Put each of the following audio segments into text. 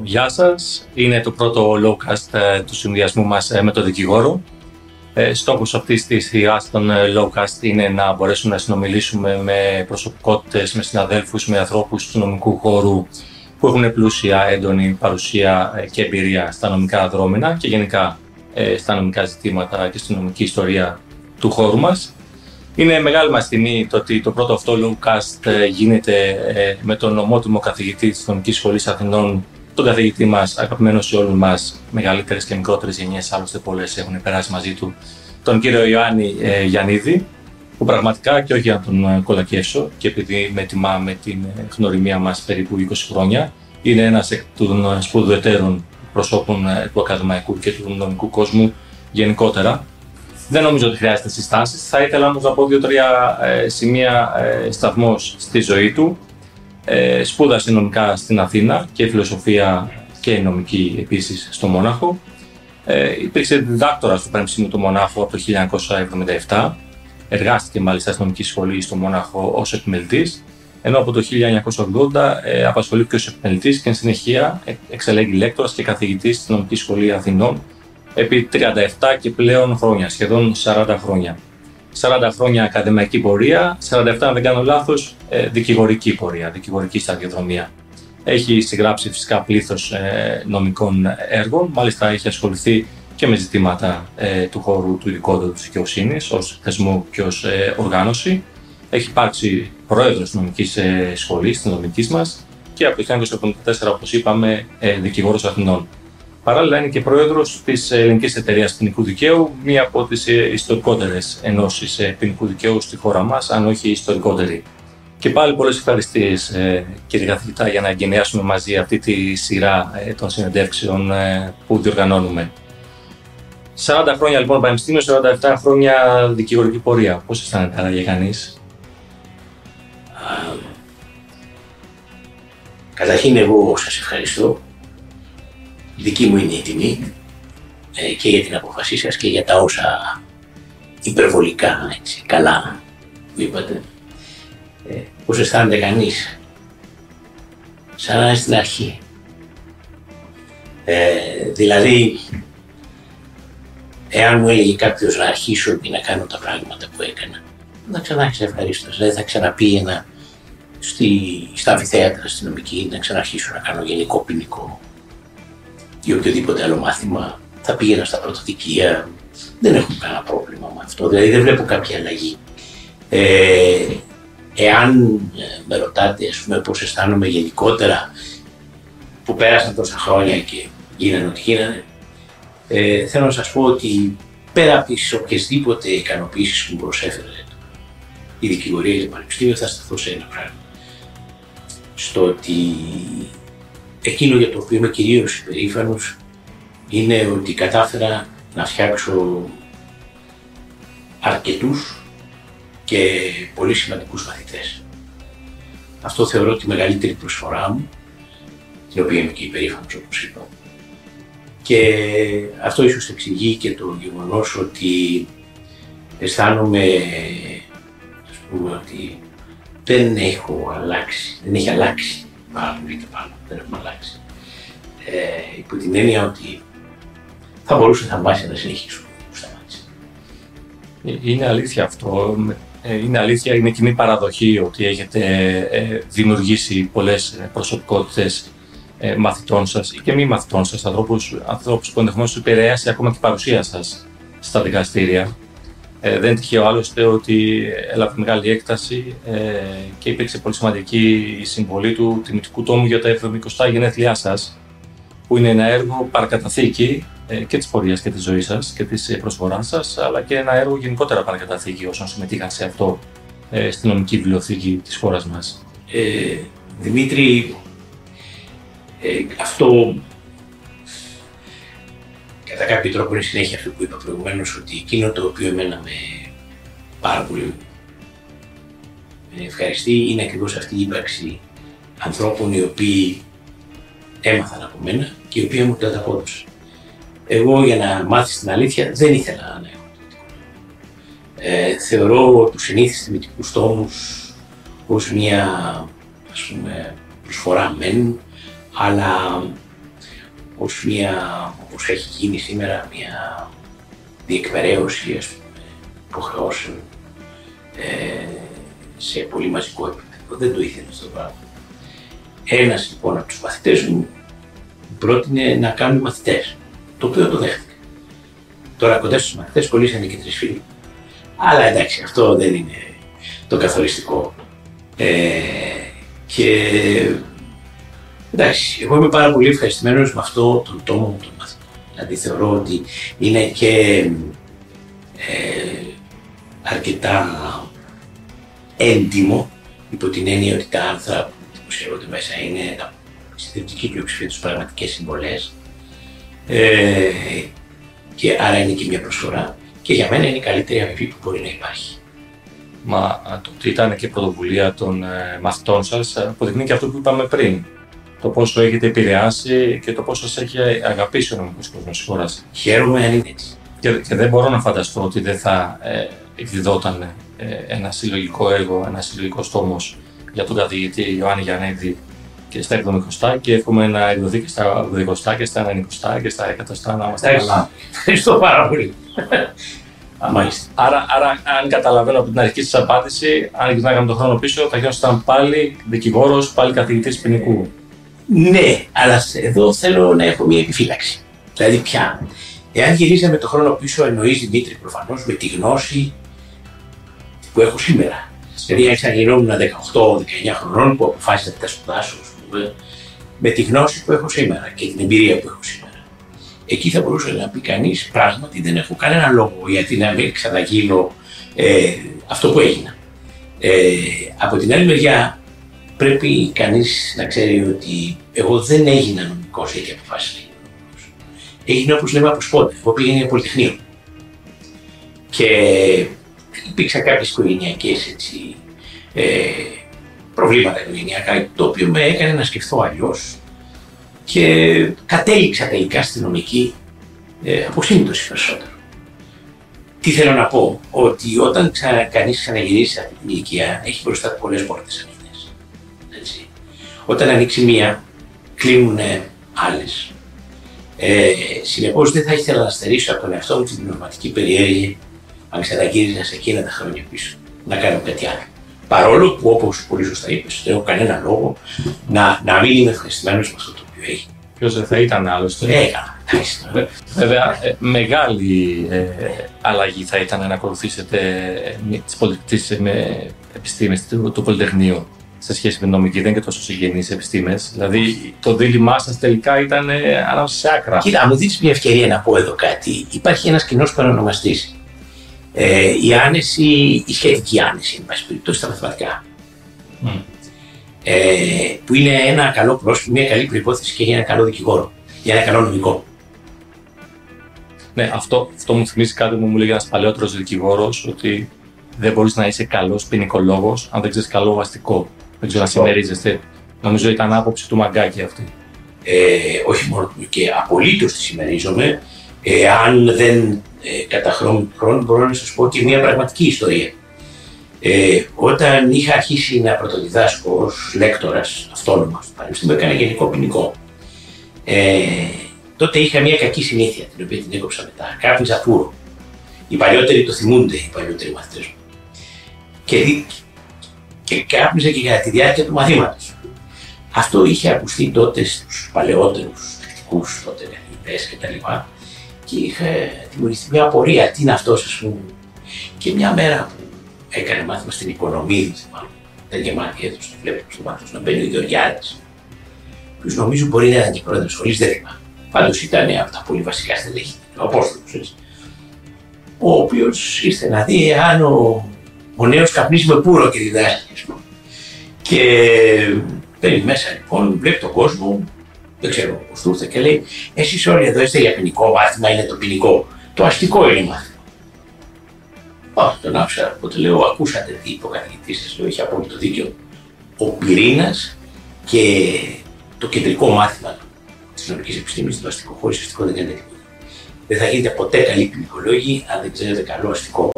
Γεια σας. Είναι το πρώτο lowcast ε, του συνδυασμού μας ε, με τον δικηγόρο. Ε, στόχος αυτής της σειράς των lowcast είναι να μπορέσουμε να συνομιλήσουμε με προσωπικότητες, με συναδέλφους, με ανθρώπους του νομικού χώρου που έχουν πλούσια, έντονη παρουσία και εμπειρία στα νομικά δρόμενα και γενικά στα νομικά ζητήματα και στη νομική ιστορία του χώρου μας. Είναι μεγάλη μας τιμή το ότι το πρώτο αυτό lowcast γίνεται με τον ομότιμο καθηγητή της Νομικής Σχολής Αθηνών τον καθηγητή μας, αγαπημένος σε όλους μας, μεγαλύτερες και μικρότερες γενιές, άλλωστε πολλές έχουν περάσει μαζί του, τον κύριο Ιωάννη ε, Γιαννίδη, που πραγματικά και όχι για να τον ε, κολακεύσω και επειδή με τιμά με την ε, γνωριμία μας περίπου 20 χρόνια, είναι ένας εκ των ε, σπουδαιότερων προσώπων του ακαδημαϊκού και του νομικού κόσμου γενικότερα. Δεν νομίζω ότι χρειάζεται συστάσεις. Θα ήθελα όμω να πω δύο-τρία σημεία σταθμός στη ζωή του ε, σπούδασε νομικά στην Αθήνα και φιλοσοφία και νομική επίσης στο Μόναχο. Ε, υπήρξε διδάκτορα στο Πανεπιστήμιο του Μονάχου από το 1977. Εργάστηκε μάλιστα στην νομική σχολή στο Μόναχο ως επιμελητής, ενώ από το 1980 ε, απασχολήθηκε ως επιμελητής και εν συνεχεία εξελέγει λέκτορας και καθηγητής στη νομική σχολή Αθηνών επί 37 και πλέον χρόνια, σχεδόν 40 χρόνια. 40 χρόνια ακαδημαϊκή πορεία, 47 αν δεν κάνω λάθος, ε, δικηγορική πορεία, δικηγορική σταδιοδρομία. Έχει συγγράψει φυσικά πλήθος ε, νομικών έργων, μάλιστα έχει ασχοληθεί και με ζητήματα ε, του χώρου του ειδικότερου της δικαιοσύνης ως θεσμό και ως οργάνωση. Έχει υπάρξει πρόεδρος της νομικής σχολής, της νομικής μας και από το 1974, όπως είπαμε, δικηγόρος Αθηνών. Παράλληλα, είναι και πρόεδρος της Ελληνικής Εταιρείας Ποινικού Δικαίου, μία από τις ιστορικότερες ενώσεις ποινικού δικαίου στη χώρα μας, αν όχι η ιστορικότερη. Και πάλι πολλές ευχαριστίες, κύριε καθηγητά, για να εγκαινιάσουμε μαζί αυτή τη σειρά ε, των συνεντεύξεων ε, που διοργανώνουμε. 40 χρόνια λοιπόν πανεπιστήμιο, 47 χρόνια δικηγορική πορεία. Πώς αισθάνεται άρα για κανείς; Καταρχήν, εγώ σας ευχαριστώ δική μου είναι η τιμή ε, και για την αποφασή σας και για τα όσα υπερβολικά έτσι, καλά που είπατε. Ε, πώς αισθάνεται κανείς; Σαν να είναι στην αρχή. Ε, δηλαδή, εάν μου έλεγε κάποιος να αρχίσω και να κάνω τα πράγματα που έκανα, να ξανά ευχαρίστως. Δηλαδή θα ξαναπήγαινα στη, στα αμφιθέατρα στη νομική, να ξαναρχίσω να κάνω γενικό ποινικό ή οποιοδήποτε άλλο μάθημα, θα πήγαινα στα πρωτοδικεία. Δεν έχω κανένα πρόβλημα με αυτό. Δηλαδή δεν βλέπω κάποια αλλαγή. Ε, εάν ε, με ρωτάτε ας πούμε, πώς αισθάνομαι γενικότερα που πέρασαν τόσα χρόνια και γίνανε ό,τι γίνανε, ε, θέλω να σας πω ότι πέρα από τις οποιασδήποτε ικανοποιήσεις που μου προσέφερε η δικηγορία για το Πανεπιστήμιο θα σταθώ σε ένα πράγμα. Στο ότι Εκείνο για το οποίο είμαι κυρίως υπερήφανος είναι ότι κατάφερα να φτιάξω αρκετούς και πολύ σημαντικούς μαθητές. Αυτό θεωρώ τη μεγαλύτερη προσφορά μου, την οποία είμαι και υπερήφανος όπως είπα. Και αυτό ίσως εξηγεί και το γεγονός ότι αισθάνομαι, ας πούμε, ότι δεν έχω αλλάξει, δεν έχει αλλάξει πάρα πολύ και πάνω, δεν έχουμε αλλάξει. Ε, υπό την έννοια ότι θα μπορούσε θαυμάσια να συνεχίσουμε που σταμάτησε. Ε, είναι αλήθεια αυτό. Ε, είναι αλήθεια, είναι κοινή παραδοχή ότι έχετε ε, δημιουργήσει πολλές προσωπικότητες μαθητών σας ή και μη μαθητών σας, ανθρώπους, ανθρώπους που ενδεχομένως επηρεάσει ακόμα και η παρουσία σας στα δικαστήρια. Ε, δεν είναι τυχαίο άλλωστε ότι έλαβε μεγάλη έκταση ε, και υπήρξε πολύ σημαντική η συμβολή του τιμητικού τόμου για τα 70 γενέθλιά σας, που είναι ένα έργο παρακαταθήκη ε, και της πορείας και της ζωής σας και της προσφοράς σας, αλλά και ένα έργο γενικότερα παρακαταθήκη όσων συμμετείχαν σε αυτό ε, στην νομική βιβλιοθήκη της χώρας μας. Ε, Δημήτρη, ε, αυτό κατά κάποιο τρόπο είναι συνέχεια αυτό που είπα προηγουμένως, ότι εκείνο το οποίο εμένα με πάρα πολύ με ευχαριστεί είναι ακριβώς αυτή η ύπαρξη ανθρώπων οι οποίοι έμαθαν από μένα και οι οποίοι μου το ανταπόδωσαν. Εγώ για να μάθεις την αλήθεια δεν ήθελα να έχω ε, θεωρώ τους συνήθει τιμητικού τόμου ως μια ας πούμε, προσφορά μεν, αλλά ως, μια, όπως έχει γίνει σήμερα μια διεκπαιρέωση ας πούμε, υποχρεώσεων ε, σε πολύ μαζικό επίπεδο. Δεν το ήθελε αυτό το πράγμα. Ένας λοιπόν από τους μαθητές μου πρότεινε να κάνουν μαθητές. Το οποίο το δέχτηκα. Τώρα κοντά στους μαθητές κολλήσανε και τρεις φίλοι. Αλλά εντάξει, αυτό δεν είναι το καθοριστικό. Ε, και εντάξει, εγώ είμαι πάρα πολύ ευχαριστημένος με αυτό τον τόμο μου τον μαθητών. Δηλαδή θεωρώ ότι είναι και ε, αρκετά έντιμο υπό την έννοια ότι τα άρθρα που δημοσιεύονται μέσα είναι τα συντηρητική πλειοψηφία του πραγματικές συμβολές. Ε, και άρα είναι και μια προσφορά. Και για μένα είναι η καλύτερη αμοιβή που μπορεί να υπάρχει. Μα το ότι ήταν και πρωτοβουλία των ε, μαθητών σας αποδεικνύει και αυτό που είπαμε πριν. Το πόσο έχετε επηρεάσει και το πόσο σας έχει αγαπήσει ο νομικός κόσμος τη χώρα. Χαίρομαι αν είναι έτσι. Και, και δεν μπορώ να φανταστώ ότι δεν θα ε, εκδιδόταν ε, ένα συλλογικό έργο, ένα συλλογικό τόμο για τον καθηγητή Ιωάννη Γιαννέδη και στα 70 και εύχομαι να εκδοθεί και στα 80 και στα 90 και στα 100 να είμαστε καλά. Ευχαριστώ πάρα πολύ. Μάλιστα. Άρα, άρα, αν καταλαβαίνω από την αρχική σας απάντηση, αν γυρνάγαμε τον χρόνο πίσω, θα γινόσασταν πάλι δικηγόρος, πάλι καθηγητής ποινικού. Ναι, αλλά εδώ θέλω να έχω μια επιφύλαξη. Δηλαδή, πια, εάν γυρίζαμε τον χρόνο πίσω, εννοείς Δημήτρη προφανώς με τη γνώση που έχω σήμερα. Δηλαδή, αν ξαναγινόμουν 18-19 χρονών που αποφάσισα να τα σπουδάσω, με τη γνώση που έχω σήμερα και την εμπειρία που έχω σήμερα. Εκεί θα μπορούσε να πει κανείς πράγματι δεν έχω κανένα λόγο γιατί να μην ξαναγίνω ε, αυτό που έγινα. Ε, από την άλλη μεριά πρέπει κανείς να ξέρει ότι εγώ δεν έγινα νομικός γιατί αποφάσισα να γίνω Έγινε όπως λέμε από σπόντα. Εγώ πήγαινα για πολυτεχνείο. Και υπήρξαν κάποιες οικογενειακές έτσι, ε, προβλήματα οικογενειακά, το οποίο με έκανε να σκεφτώ αλλιώς και κατέληξα τελικά στη νομική ε, αποσύντωση περισσότερο. Τι θέλω να πω, ότι όταν ξα, κανείς ξαναγυρίσει αυτή την ηλικία, έχει μπροστά του πολλές πόρτες ανοιχτές. Όταν ανοίξει μία, κλείνουν άλλες. Ε, Συνεπώς δεν θα ήθελα να στερήσω από τον εαυτό μου την πνευματική περιέργεια αν ξαναγύριζα σε εκείνα τα χρόνια πίσω να κάνω κάτι άλλο. Παρόλο που, όπως πολύ σωστά είπες, δεν έχω κανένα λόγο να, να μην είμαι ευχαριστημένος με αυτό το οποίο έχει. Ποιος δεν θα ήταν άλλωστε; Έκανα. Βέβαια, ε, μεγάλη ε, αλλαγή θα ήταν να ακολουθήσετε ε, τις επιστήμες του, του Πολυτεχνείου σε σχέση με νομική, δεν είναι και τόσο συγγενείς επιστήμες. Δηλαδή, το δίλημά σας τελικά ήταν ε, ανάμεσα σε άκρα. Κοίτα, μου δίνεις μια ευκαιρία να πω εδώ κάτι. Υπάρχει ένας κοινός παρονομαστής ε, η άνεση, η σχετική άνεση, εν πάση περιπτώσει, στα μαθηματικά. Mm. Ε, που είναι ένα καλό πρόσωπο, μια καλή προπόθεση και για ένα καλό δικηγόρο, για ένα καλό νομικό. Ναι, αυτό, αυτό μου θυμίζει κάτι που μου λέγει ένας παλαιότερος δικηγόρος, ότι δεν μπορείς να είσαι καλός ποινικολόγος αν δεν ξέρεις καλό αστικό. Δεν ξέρω αν συμμερίζεστε. Νομίζω ήταν άποψη του μαγκάκι αυτή. Ε, όχι μόνο και απολύτως τη συμμερίζομαι. Ε, αν δεν ε, κατά χρόνο μπορώ να σας πω και μια πραγματική ιστορία. Ε, όταν είχα αρχίσει να πρωτοδιδάσκω ως λέκτορας αυτόνομα στο Πανεπιστήμιο, έκανα γενικό ποινικό. Ε, τότε είχα μια κακή συνήθεια, την οποία την έκοψα μετά. Κάπνιζα πουρο. Οι παλιότεροι το θυμούνται, οι παλιότεροι μαθητές μου. Και, και κάπνιζα και για τη διάρκεια του μαθήματος. Αυτό είχε ακουστεί τότε στους παλαιότερους τακτικούς τότε καθηγητές κτλ και είχε δημιουργηθεί μια απορία. Τι είναι αυτός, ας πούμε. Και μια μέρα που έκανε μάθημα στην οικονομία, μάλλον ήταν γεμάτη αίθουσα, βλέπω στο μάθημα να μπαίνει ο Γεωργιάδης, που νομίζω μπορεί να ήταν και πρόεδρος σχολής, δεν θυμάμαι. Πάντως ήταν από τα πολύ βασικά στελέχη, ο Απόστολος. Ο οποίος ήρθε να δει αν ο, ο νέος καπνίζει με πουρο και διδάσκει, Και μπαίνει μέσα λοιπόν, βλέπει τον κόσμο, δεν ξέρω πώς του ήρθε και λέει: Εσείς όλοι εδώ είστε για ποινικό μάθημα, είναι το ποινικό. Το αστικό είναι μάθημα. Όχι, τον άφησα. Οπότε λέω: Ακούσατε τι είπε ο καθηγητής σας, λέω: Έχει απόλυτο δίκιο. Ο πυρήνας και το κεντρικό μάθημα της νομικής επιστήμης, το αστικό, χωρίς αστικό δεν γίνεται τίποτα. Δεν θα γίνετε ποτέ καλοί ποινικολόγοι αν δεν ξέρετε καλό αστικό.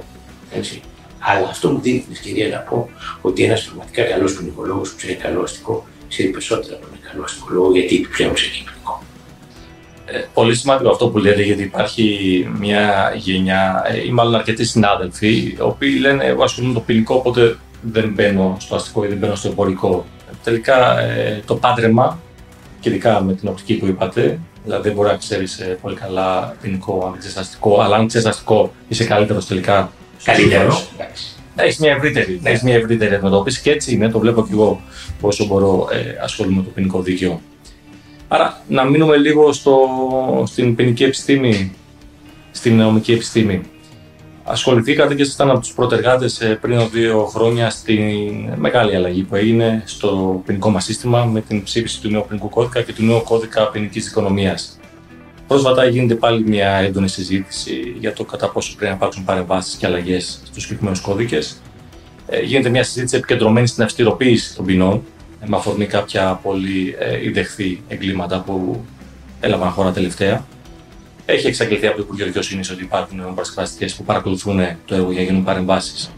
Έτσι. Αλλά αυτό μου δίνει την ευκαιρία να πω ότι ένας πραγματικά καλός ποινικολόγο που ξέρει καλό αστικό ξέρει περισσότερα από ένα καλό αστικό λόγο γιατί επιπλέον ξέρει κοινωνικό. Ε, πολύ σημαντικό αυτό που λέτε, γιατί υπάρχει μια γενιά, ε, ή μάλλον αρκετοί συνάδελφοι, οι οποίοι λένε: Εγώ ασχολούμαι με το ποινικό, οπότε δεν μπαίνω στο αστικό ή δεν μπαίνω στο εμπορικό. Τελικά ε, το πάντρεμα, και ειδικά με την οπτική που είπατε, δηλαδή δεν μπορεί να ξέρεις ε, πολύ καλά ποινικό, αν δεν ξέρεις αστικό, αλλά αν ξέρεις αστικό είσαι καλύτερος τελικά. Καλύτερος. Έχεις μια ευρύτερη, ναι. μια ευρύτερη αντιμετώπιση και έτσι είναι, το βλέπω και εγώ όσο μπορώ ε, ασχολούμαι με το ποινικό δίκαιο. Άρα να μείνουμε λίγο στο, στην ποινική επιστήμη, στην νομική επιστήμη. Ασχοληθήκατε και ήσασταν από τους πρωτεργάτε ε, πριν δύο χρόνια στη μεγάλη αλλαγή που έγινε στο ποινικό μας σύστημα με την ψήφιση του νέου ποινικού κώδικα και του νέου κώδικα ποινικής δικονομία. Πρόσφατα γίνεται πάλι μια έντονη συζήτηση για το κατά πόσο πρέπει να υπάρξουν παρεμβάσεις και αλλαγές στους συγκεκριμένους κώδικες. Ε, γίνεται μια συζήτηση επικεντρωμένη στην αυστηροποίηση των ποινών, με αφορμή κάποια πολύ ε, ιδεχθή εγκλήματα που έλαβαν χώρα τελευταία. Έχει εξαγγελθεί από το Υπουργείο Δικαιοσύνης ότι υπάρχουν νομοπαρασκευαστικέ που παρακολουθούν το έργο για να γίνουν παρεμβάσεις.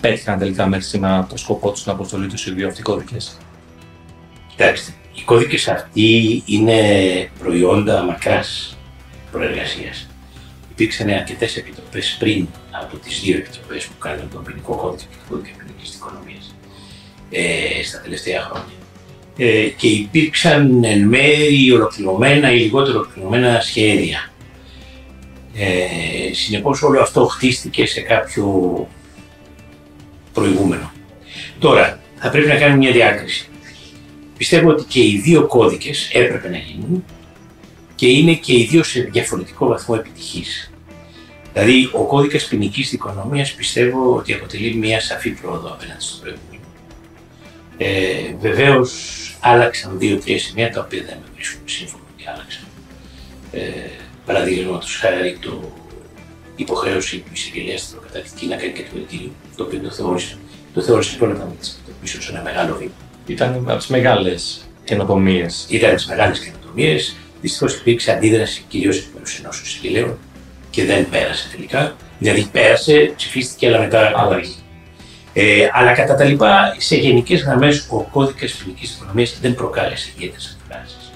Πέτυχαν τελικά μέχρι σήμερα το σκοπό τους στην αποστολή τους οι δύο αυτοί κώδικες. Κοιτάξτε, οι κώδικες αυτοί είναι προϊόντα μακράς προεργασίας. Υπήρξαν αρκετές επιτροπές πριν από τις δύο επιτροπές που κάνουν τον ποινικό κώδικα και τον κώδικα ποινικής δικονομίας ε, στα τελευταία χρόνια. Ε, και υπήρξαν εν μέρη ολοκληρωμένα ή λιγότερο ολοκληρωμένα σχέδια. Ε, συνεπώς όλο αυτό χτίστηκε σε κάποιο προηγούμενο. Τώρα, θα πρέπει να κάνουμε μια διάκριση. Πιστεύω ότι και οι δύο κώδικες έπρεπε να γίνουν και είναι και οι δύο σε διαφορετικό βαθμό επιτυχής. Δηλαδή, ο κώδικας ποινικής δικονομίας πιστεύω ότι αποτελεί μια σαφή πρόοδο απέναντι στο προηγούμενο. Ε, Βεβαίως άλλαξαν δύο-τρία σημεία τα οποία δεν με βρίσκουν σύμφωνο και άλλαξαν. Ε, Παραδείγματος χάρη το υποχρέωση του εισαγγελέα στην προκαταρκτική να κάνει και το κριτήριο, το οποίο το θεώρησε, το θεώρησε πρώτα να πίσω σε ένα μεγάλο βήμα. Ήταν από τις μεγάλες καινοτομίες. Ήταν από τις μεγάλες καινοτομίες. Δυστυχώς υπήρξε αντίδραση κυρίως εκ μέρους ενός εισαγγελέου και δεν πέρασε τελικά. Δηλαδή πέρασε, ψηφίστηκε, αλλά μετά καταργήθηκε. Ε, αλλά κατά τα λοιπά, σε γενικές γραμμές, ο κώδικας ποινικής οικονομία δεν προκάλεσε ιδιαίτερες αντιδράσεις.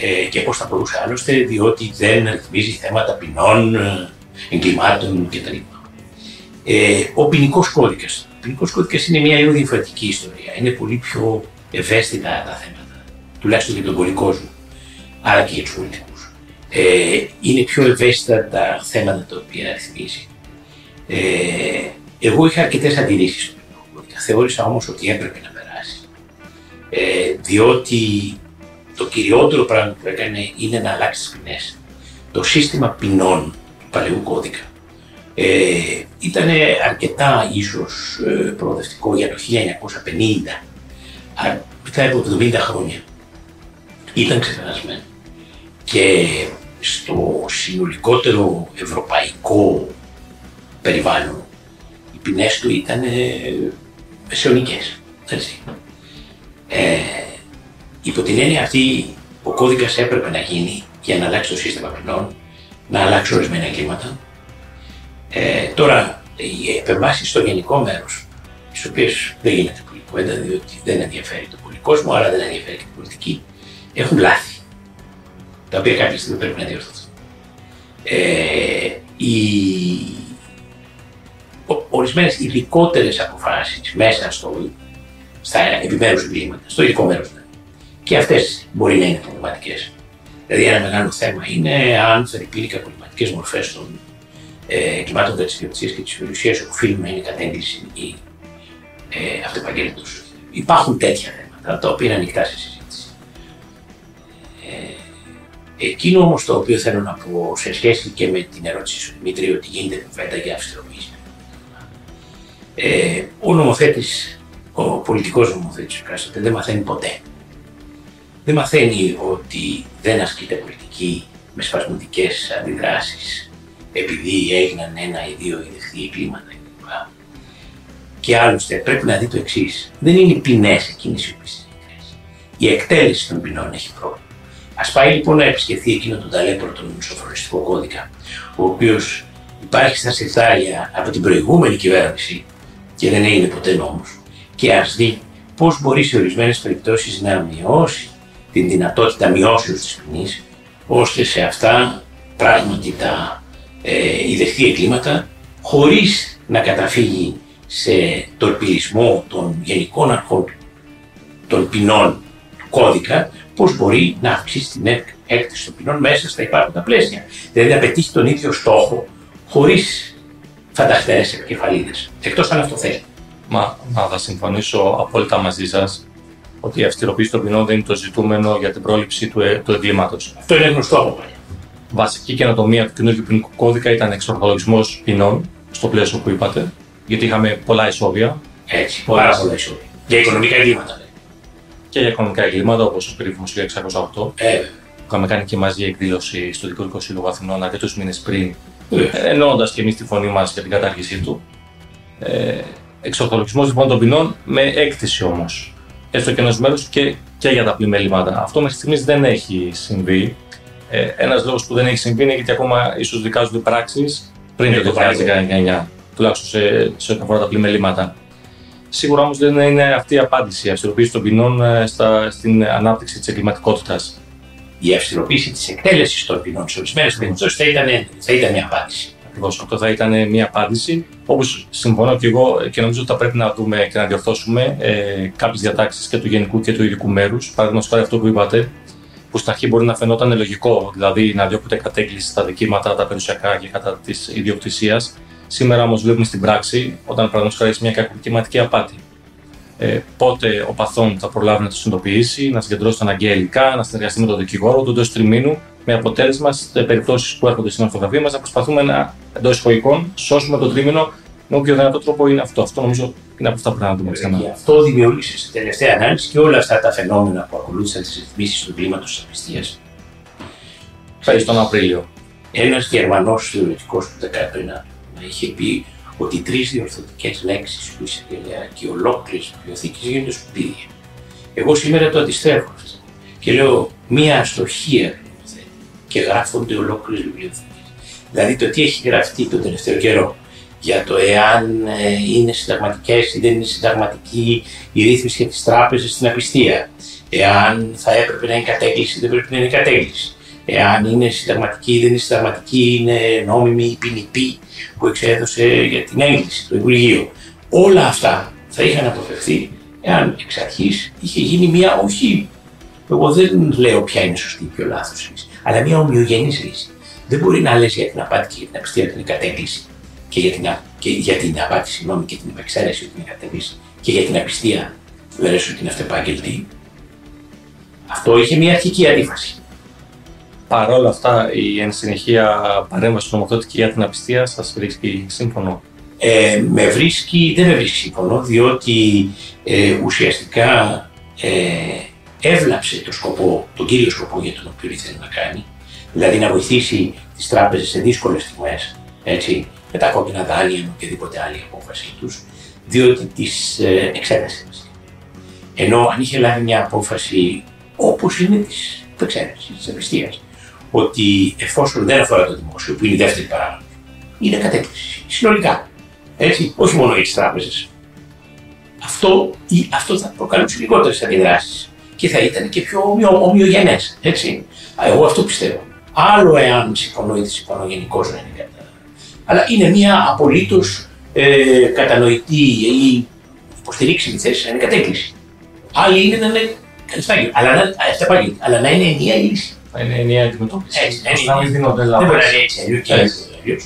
Ε, και πώς θα μπορούσε άλλωστε, διότι δεν ρυθμίζει θέματα ποινών, ε, εγκλημάτων κτλ. Ε, ο ποινικός κώδικας. Ο ποινικό κώδικα είναι μια λίγο διαφορετική ιστορία. Είναι πολύ πιο ευαίσθητα τα θέματα, τουλάχιστον για τον κόσμο, αλλά και για τους πολιτικούς. Ε, είναι πιο ευαίσθητα τα θέματα τα οποία ρυθμίζει. Ε, εγώ είχα αρκετές αντιρρήσεις στο ποινικό Θεώρησα όμως ότι έπρεπε να περάσει. Ε, διότι το κυριότερο πράγμα που έκανε είναι να αλλάξει τις ποινέ. Το σύστημα ποινών του παλαιού κώδικα ε, ήταν αρκετά ίσως ε, προοδευτικό για το 1950, μετά από 70 χρόνια. Ήταν ξεπερασμένο. Και στο συνολικότερο ευρωπαϊκό περιβάλλον ποινές του ήταν μεσαιωνικέ. Ε, υπό την έννοια αυτή, ο κώδικας έπρεπε να γίνει για να αλλάξει το σύστημα ποινών, να αλλάξει ορισμένα εγκλήματα. Ε, τώρα, οι επεμβάσεις στο γενικό μέρος, τις οποίες δεν γίνεται πολύ κουβέντα, διότι δεν ενδιαφέρει τον πολύ κόσμο, αλλά δεν ενδιαφέρει και την πολιτική, έχουν λάθη. Τα οποία κάποια στιγμή πρέπει να διορθωθούν. Ε, η ορισμένες ειδικότερες αποφάσεις μέσα στο, στα επιμέρους εγκλήματα, στο ειδικό μέρος. Δηλαδή. Και αυτές μπορεί να είναι προβληματικές. Δηλαδή, ένα μεγάλο θέμα είναι αν φερειπίνει και προβληματικές μορφές των ε, εγκλημάτων τη ιδιοκτησίας και της περιουσίας οφείλουν να είναι κατέγκληση ή ε, αυτεπαγγέλτο. Υπάρχουν τέτοια θέματα τα οποία είναι ανοιχτά σε συζήτηση. Ε, εκείνο όμως το οποίο θέλω να πω σε σχέση και με την ερώτηση του Δημήτρη ότι γίνεται κουβέντα για αυστηροποίηση ε, ο νομοθέτης, ο πολιτικός νομοθέτης εκάστοτε δεν μαθαίνει ποτέ. Δεν μαθαίνει ότι δεν ασκείται πολιτική με σπασμωτικές αντιδράσεις επειδή έγιναν ένα ή δύο ή δεχτεί κλίματα κλπ. Και άλλωστε πρέπει να δει το εξής. Δεν είναι οι ποινές εκείνες οι οποίες είναι Η εκτέλεση των ποινών έχει πρόβλημα. Α πάει λοιπόν να επισκεφθεί εκείνο τον ταλέπορο τον σοφρονιστικό κώδικα, ο οποίος υπάρχει στα συρτάρια από την προηγούμενη κυβέρνηση και δεν έγινε ποτέ νόμος. Και ας δει πώς μπορεί σε ορισμένες περιπτώσεις να μειώσει την δυνατότητα μειώσεως της ποινής ώστε σε αυτά πράγματι τα ε, ιδεχθεί εγκλήματα χωρίς να καταφύγει σε τορπιλισμό των γενικών αρχών των ποινών του κώδικα, πώς μπορεί να αυξήσει την έκτηση των ποινών μέσα στα υπάρχοντα πλαίσια. Δηλαδή να πετύχει τον ίδιο στόχο χωρίς φανταχτερές επικεφαλίδες, εκτός αν αυτό θέλει. Μα, μα θα συμφωνήσω απόλυτα μαζί σας ότι η αυστηροποίηση των ποινών δεν είναι το ζητούμενο για την πρόληψη του, ε, του εγκλήματος. Αυτό είναι γνωστό από παλιά. Βασική καινοτομία του καινούργιου ποινικού κώδικα ήταν εξορθολογισμός ποινών, στο πλαίσιο που είπατε, γιατί είχαμε πολλά ισόβια. Έτσι, πολλά, πάρα πολλά ισόβια. Για οικονομικά εγκλήματα. Και για οικονομικά εγκλήματα, όπως ο περίφημος 1608. Ε, Είχαμε κάνει και μαζί εκδήλωση στο Δικαιωτικό Σύλλογο Αθηνών αρκετούς μήνες πριν, ε, εννοώντας και εμείς τη φωνή μας για την κατάργησή του. Ε, Εξορθολογισμός λοιπόν των ποινών με έκτηση όμως. Έστω και ενός μέρους και, και για τα πλημελήματα. Αυτό μέχρι στιγμής δεν έχει συμβεί. Ε, Ένας λόγος που δεν έχει συμβεί είναι γιατί ακόμα ίσως δικάζονται πράξεις πριν Ναι, το το πάλι. 2019, τουλάχιστον σε, σε ό,τι αφορά τα πλημελήματα. Σίγουρα όμως δεν είναι αυτή η απάντηση, η αυστηροποίηση των ποινών ε, στα, στην ανάπτυξη της εγκληματικότητας. η αυστηροποίηση της εκτέλεσης των ποινών σε ορισμένες περιπτώσεις θα ήταν, θα ήταν μια απάντηση. Ακριβώς. Αυτό θα ήταν μια απάντηση. Όπως συμφωνώ και εγώ και νομίζω ότι θα πρέπει να δούμε και να διορθώσουμε ε, κάποιες διατάξεις και του γενικού και του ειδικού μέρους. Παραδείγματος χάρη αυτό που είπατε, που στην αρχή μπορεί να φαινόταν λογικό, δηλαδή να διώκονται κατέγκληση στα δικήματα, τα περιουσιακά και κατά της ιδιοκτησίας. Σήμερα όμως βλέπουμε στην πράξη, όταν παραδείγματος χάρη έχει μια κακοκτηματική απάτη. Ε, πότε ο παθόν θα προλάβει να το συνειδητοποιήσει, να συγκεντρώσει τα αναγκαία υλικά, να συνεργαστεί με τον δικηγόρο του εντός τριμήνου, με αποτέλεσμα σε περιπτώσεις που έρχονται στην ορθογραφία μας να προσπαθούμε να εντός εισαγωγικών σώσουμε το τρίμηνο με όποιο δυνατό τρόπο είναι αυτό. Αυτό νομίζω είναι από αυτά που πρέπει να δούμε Γι' ξανά. αυτό δημιούργησες σε τελευταία ανάλυση και όλα αυτά τα φαινόμενα που ακολούθησαν τις ρυθμίσεις του κλίματο της απιστίας. Πέρυσι τον Απρίλιο. Ένας Γερμανός θεωρητικός του 19ου είχε πει ότι τρεις διορθωτικές λέξεις του εισαγγελέα και ολόκληρες βιβλιοθήκες γίνονται σκουπίδια. Εγώ σήμερα το αντιστρέφω αυτό. Και λέω μία αστοχία του νομοθέτη και γράφονται ολόκληρες βιβλιοθήκες. Δηλαδή το τι έχει γραφτεί τον τελευταίο καιρό για το εάν ε, είναι συνταγματικές ή δεν είναι συνταγματική η ρύθμιση για τις τράπεζες στην απιστία. Εάν θα έπρεπε να είναι κατέγκληση ή δεν πρέπει να είναι κατέγκληση. Εάν είναι συνταγματική ή δεν είναι συνταγματική, είναι νόμιμη ή ποινική που εξέδωσε για την έγκριση το Υπουργείο. Όλα αυτά θα είχαν αποφευθεί εάν εξ αρχής είχε γίνει μια όχι. Εγώ δεν λέω ποια είναι σωστή ή ποιο λάθος λύση, αλλά μια ομοιογενής λύση. Δεν μπορεί να λες για την απάτη και για την απιστία ότι είναι κατέγκληση και για την, α- και για την απάτη, συγγνώμη, και την επεξαίρεση ότι είναι κατέγκληση και για την απιστία λε ότι είναι αυτεπάγγελτη. Αυτό είχε μια αρχική αντίφαση. Παρ' όλα αυτά, η εν συνεχεία παρέμβαση του νομοθέτη και για την απιστία σας βρίσκει σύμφωνο; Ε, με βρίσκει, δεν με βρίσκει σύμφωνο, διότι ε, ουσιαστικά ε, έβλαψε το σκοπό, τον κύριο σκοπό για τον οποίο ήθελε να κάνει, δηλαδή να βοηθήσει τις τράπεζες σε δύσκολες στιγμές, έτσι, με τα κόκκινα δάνεια, με οποιαδήποτε άλλη απόφαση τους, διότι τις ε, εξέτασε. Ενώ αν είχε λάβει μια απόφαση όπως είναι της εξαίρεσης, της απιστίας, ότι εφόσον δεν αφορά το δημόσιο, που είναι η δεύτερη παράγοντα, είναι κατέκριση. Συνολικά. Έτσι, όχι μόνο για τις τράπεζες. Αυτό, ή- αυτό θα προκαλούσε λιγότερες αντιδράσεις και θα ήταν και πιο ομοιο, ομοιογενές. Έτσι. Α, Εγώ αυτό πιστεύω. Άλλο εάν συμφωνώ ή δεν συμφωνώ γενικώς να είναι κατά. Αλλά είναι μια απολύτως ε, κατανοητή ή υποστηρίξιμη θέση να είναι κατέκκληση. Άλλη είναι να είναι κατεστάγιο. Αλλά, να- α, αυτεπάγγελτη. αλλά να είναι ενιαία η λύση. Θα είναι ενιαία αντιμετώπιση. Έτσι, να Ώστε είναι- να μην δίνονται Δεν λάθος. μπορεί να είναι έτσι αλλιώς και Έτσι. αλλιώς.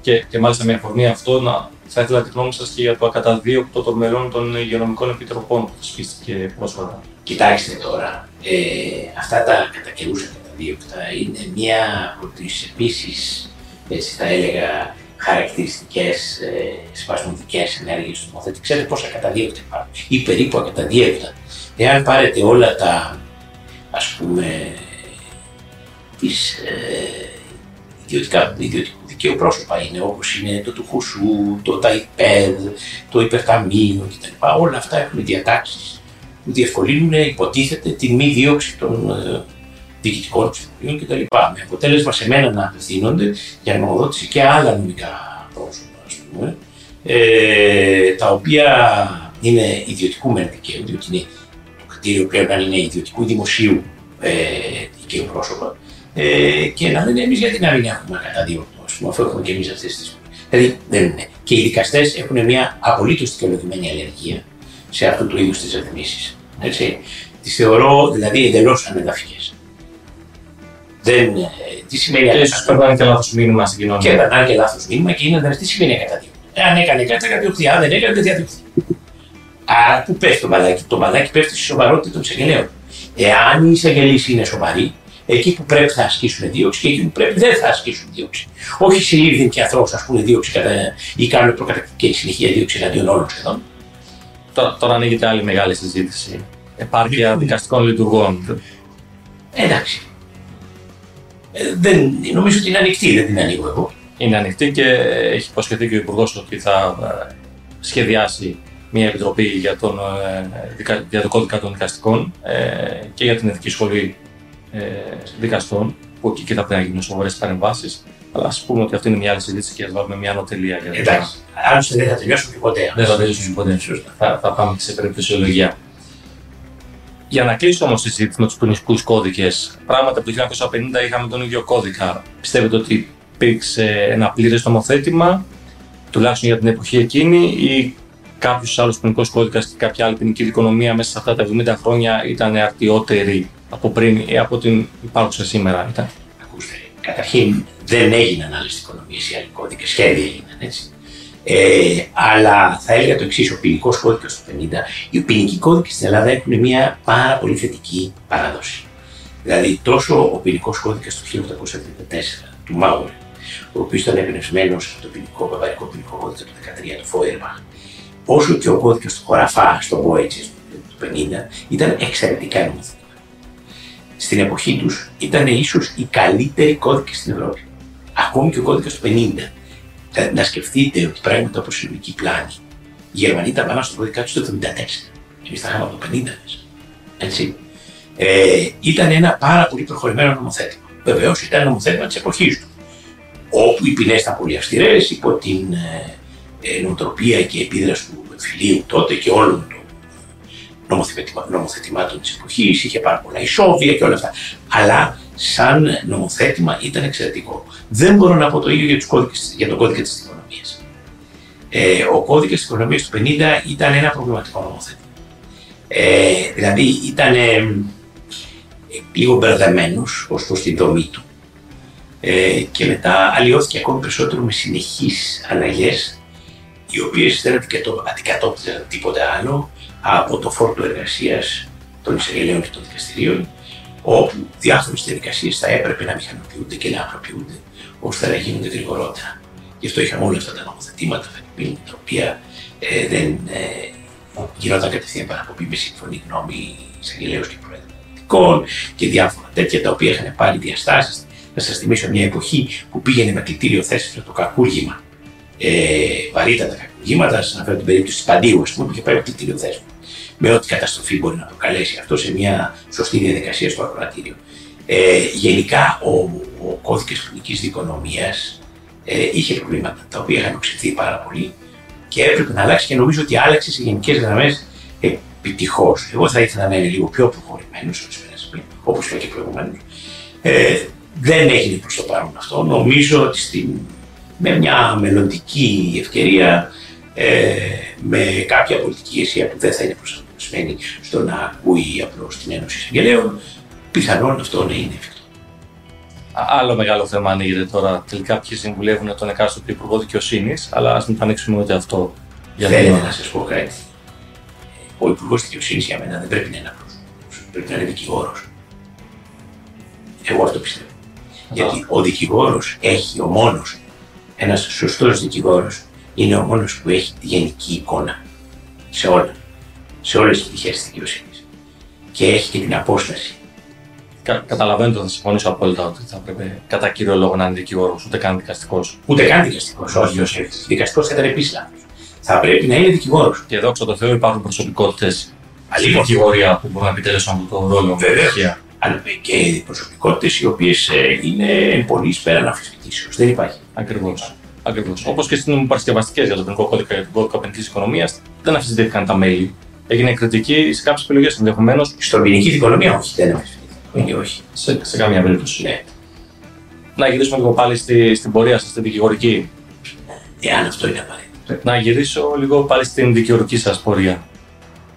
Και, και μάλιστα με αφορμή αυτό, να, θα ήθελα τη γνώμη σας και για το ακαταδίωκτο των μελών των υγειονομικών επιτροπών που θεσπίστηκε πρόσφατα. Κοιτάξτε τώρα, ε, αυτά τα κατακαιρούσα καταδίωκτα είναι μία από τις επίσης, έτσι θα έλεγα, χαρακτηριστικές ε, σπασμωδικές ενέργειες του νομοθέτη. Ξέρετε πόσα καταδίωκτα υπάρχουν ή περίπου ακαταδίωκτα. Εάν πάρετε όλα τα, ας πούμε, τις ε, ιδιωτικά, ιδιωτικού δικαίου πρόσωπα είναι όπως είναι το του Χουσού, το ΤΑΙΠΕΔ, το υπερταμείο κτλ. Όλα αυτά έχουν διατάξεις που διευκολύνουν, υποτίθεται, τη μη δίωξη των ε, διοικητικών ψηφοφορίων κτλ. Με αποτέλεσμα σε μένα να απευθύνονται για νομοδότηση και άλλα νομικά πρόσωπα, ας πούμε, ε, τα οποία είναι ιδιωτικού μεν δικαίου, διότι είναι, το κριτήριο πρέπει να είναι ιδιωτικού ή δημοσίου ε, δικαίου πρόσωπα, ε, και να λένε εμείς γιατί να μην έχουμε καταδίωκτο, ας πούμε, αφού έχουμε και εμείς αυτές τις. Δηλαδή δεν είναι. Και οι δικαστές έχουν μια απολύτως δικαιολογημένη αλλεργία σε αυτού του είδου τι ρυθμίσει. Τις θεωρώ δηλαδή εντελώς ανεδαφικές. Δεν, ε, τι σημαίνει Και ίσως περνάνε και λάθος μήνυμα στην κοινωνία. Και περνάνε και λάθος μήνυμα και είναι δηλαδή τι σημαίνει ακαταδίωκτο. Αν έκανε κάτι, θα κατδιωχθεί. Αν δεν έκανε, δεν διαδιωχθεί. Άρα πού πέφτει το μπαλάκι; Το μπαλάκι πέφτει στη σοβαρότητα των εισαγγελέων. Εάν οι εισαγγελίε είναι σοβαροί, εκεί που πρέπει θα ασκήσουν δίωξη και εκεί που πρέπει δεν θα ασκήσουν δίωξη. Όχι συλλήφθη και ανθρώπους ασκούν δίωξη κατά, ή κάνουν προκατακτική συνεχεία δίωξη εναντίον όλων σχεδόν. Τώρα, τώρα ανοίγεται άλλη μεγάλη συζήτηση. Επάρκεια δικαστικών λειτουργών. Εντάξει. Ε, δεν, νομίζω ότι είναι ανοιχτή, δεν την ανοίγω εγώ. Είναι ανοιχτή και έχει υποσχεθεί και ο Υπουργός ότι θα ε, σχεδιάσει μια επιτροπή για, τον, ε, για το κώδικα των δικαστικών ε, και για την Εθνική Σχολή ε, Δικαστών, που εκεί και θα πρέπει να γίνουν σοβαρές παρεμβάσεις. Αλλά ας πούμε ότι αυτή είναι μια άλλη συζήτηση και ας βάλουμε μια ανωτελεία για Εντάξει. Άλλωστε δεν θα τελειώσουμε ποτέ. Δεν θα τελειώσουμε ποτέ. Θα, θα πάμε σε περιπτωσιολογία. Για να κλείσω όμως τη συζήτηση με τους ποινικούς κώδικες, πράγματα από το 1950 είχαμε τον ίδιο κώδικα. Πιστεύετε ότι υπήρξε ένα πλήρες νομοθέτημα, τουλάχιστον για την εποχή εκείνη, ή κάποιος άλλος ποινικός κώδικας και κάποια άλλη ποινική δικονομία μέσα σε αυτά τα 70 χρόνια ήταν αρτιότερη από πριν ή από την υπάρχουσα σήμερα ήταν; Ακούστε, καταρχήν δεν έγιναν άλλες δικονομίες ή άλλοι κώδικες, σχέδια έγιναν έτσι. Ε, αλλά θα έλεγα το εξής: ο ποινικός κώδικας του 50, οι ποινικοί κώδικε στην Ελλάδα έχουν μια πάρα πολύ θετική παράδοση. Δηλαδή, τόσο ο ποινικός κώδικας του 1874 του Μάουρ, ο οποίος ήταν εμπνευσμένος από το ποινικό, βαβαρικό ποινικό κώδικα του 13 του Φόιρμπαχ, όσο και ο κώδικας του Χωραφά στο Μπόιτσι του 50 ήταν εξαιρετικά νομοθετικά. Στην εποχή τους ήταν ίσως οι καλύτεροι κώδικες στην Ευρώπη. Ακόμη και ο κώδικας του 50. Να σκεφτείτε ότι πράγματα όπω η συλλογική πλάνη, οι Γερμανοί τα πάνε στο κώδικα τους το 74. Εμείς τα είχαμε από το 50 μέσα. Έτσι. Ε, ήταν ένα πάρα πολύ προχωρημένο νομοθέτημα. Βεβαίως ήταν νομοθέτημα της εποχής του. Όπου οι ποινές ήταν πολύ αυστηρές υπό την ε, ε, νοοτροπία και επίδραση του εμφυλίου τότε και όλων των νομοθετημάτων της εποχής, είχε πάρα πολλά ισόβια και όλα αυτά. Αλλά σαν νομοθέτημα ήταν εξαιρετικό. Δεν μπορώ να πω το ίδιο για, τους κώδικες, για τον κώδικα της οικονομίας. Ε, ο κώδικας της οικονομίας του 50 ήταν ένα προβληματικό νομοθέτημα. Ε, δηλαδή ήταν ε, λίγο μπερδεμένος ως προς την δομή του. Ε, και μετά αλλοιώθηκε ακόμη περισσότερο με συνεχείς αλλαγές οι οποίες δεν αντικατόπτριζαν τίποτα άλλο από το φόρτο εργασίας των εισαγγελέων και των δικαστηρίων, όπου διάφορες διαδικασίες θα έπρεπε να μηχανοποιούνται και να απλοποιούνται, ώστε να γίνονται γρηγορότερα. Γι' αυτό είχαμε όλα αυτά τα νομοθετήματα, τα οποία ε, δεν ε, γινόταν κατευθείαν παραπομπή με σύμφωνη γνώμη εισαγγελέων και προεδρικών και διάφορα τέτοια τα οποία είχαν πάρει διαστάσεις. Να σας θυμίσω μια εποχή που πήγαινε με κλητήριο θέση το κακούργημα ε, βαρύτατα κακουργήματα. Σα αναφέρω την περίπτωση της Παντίου, ας πούμε, που είχε πάει από κτίριο θέσμα. Με ό,τι καταστροφή μπορεί να προκαλέσει αυτό σε μια σωστή διαδικασία στο ακροατήριο. Ε, γενικά, ο, ο κώδικας ποινικής δικονομίας ε, είχε προβλήματα τα οποία είχαν οξυνθεί πάρα πολύ και έπρεπε να αλλάξει και νομίζω ότι άλλαξε σε γενικές γραμμές επιτυχώς. Εγώ θα ήθελα να είναι λίγο πιο προχωρημένος όπως είπα και προηγουμένως. Ε, δεν έγινε προς το παρόν αυτό. Νομίζω ότι στην με μια μελλοντική ευκαιρία, ε, με κάποια πολιτική ηγεσία που δεν θα είναι προσαρμοσμένη στο να ακούει απλώς την Ένωση Εισαγγελέων, πιθανόν αυτό να είναι εφικτό. Άλλο μεγάλο θέμα ανοίγεται τώρα. Τελικά, ποιοι συμβουλεύουν τον εκάστοτε Υπουργό Δικαιοσύνης, αλλά ας μην το ανοίξουμε ούτε αυτό. Για δεν να σας πω κάτι. Ο Υπουργός Δικαιοσύνης για μένα δεν πρέπει να είναι απλός. Πρέπει να είναι δικηγόρος. Εγώ αυτό πιστεύω. Γιατί ο δικηγόρος έχει ο μόνος ένας σωστός δικηγόρος είναι ο μόνος που έχει τη γενική εικόνα σε όλα. Σε όλες τις πτυχές της δικαιοσύνης. Και έχει και την απόσταση. Κα, καταλαβαίνω ότι θα συμφωνήσω απόλυτα ότι θα πρέπει κατά κύριο λόγο να είναι δικηγόρος, ούτε καν δικαστικός. Ούτε καν δικαστικός, όχι. όχι. Δικαστικός θα ήταν επίσης λάθος. Θα πρέπει να είναι δικηγόρος. Και εδώ, το Θεώ, υπάρχουν προσωπικότητες στην δικηγορία που μπορούν να επιτελέσουν αυτό το ρόλο. Βέβαια. Αλλά και προσωπικότητες οι οποίες ε, είναι πολύ πέραν αμφισβητήσεως. Δεν υπάρχει. Ακριβώς. Ακριβώς. Όπως και στι παρασκευαστικές για το ποινικό κώδικα και τον κώδικα ποινική οικονομίας, δεν αμφισβητήθηκαν τα μέλη. Έγινε κριτική σε κάποιες επιλογές ενδεχομένως. Στην ποινική οικονομία, όχι, δεν αμφισβητήθηκαν. Όχι, όχι. Σε, σε καμία περίπτωση. Ναι. να γυρίσουμε λίγο πάλι στη, στην πορεία σας, στην δικηγορική. Εάν αυτό είναι απαραίτητο. Να γυρίσω λίγο πάλι στην δικηγορική σας πορεία.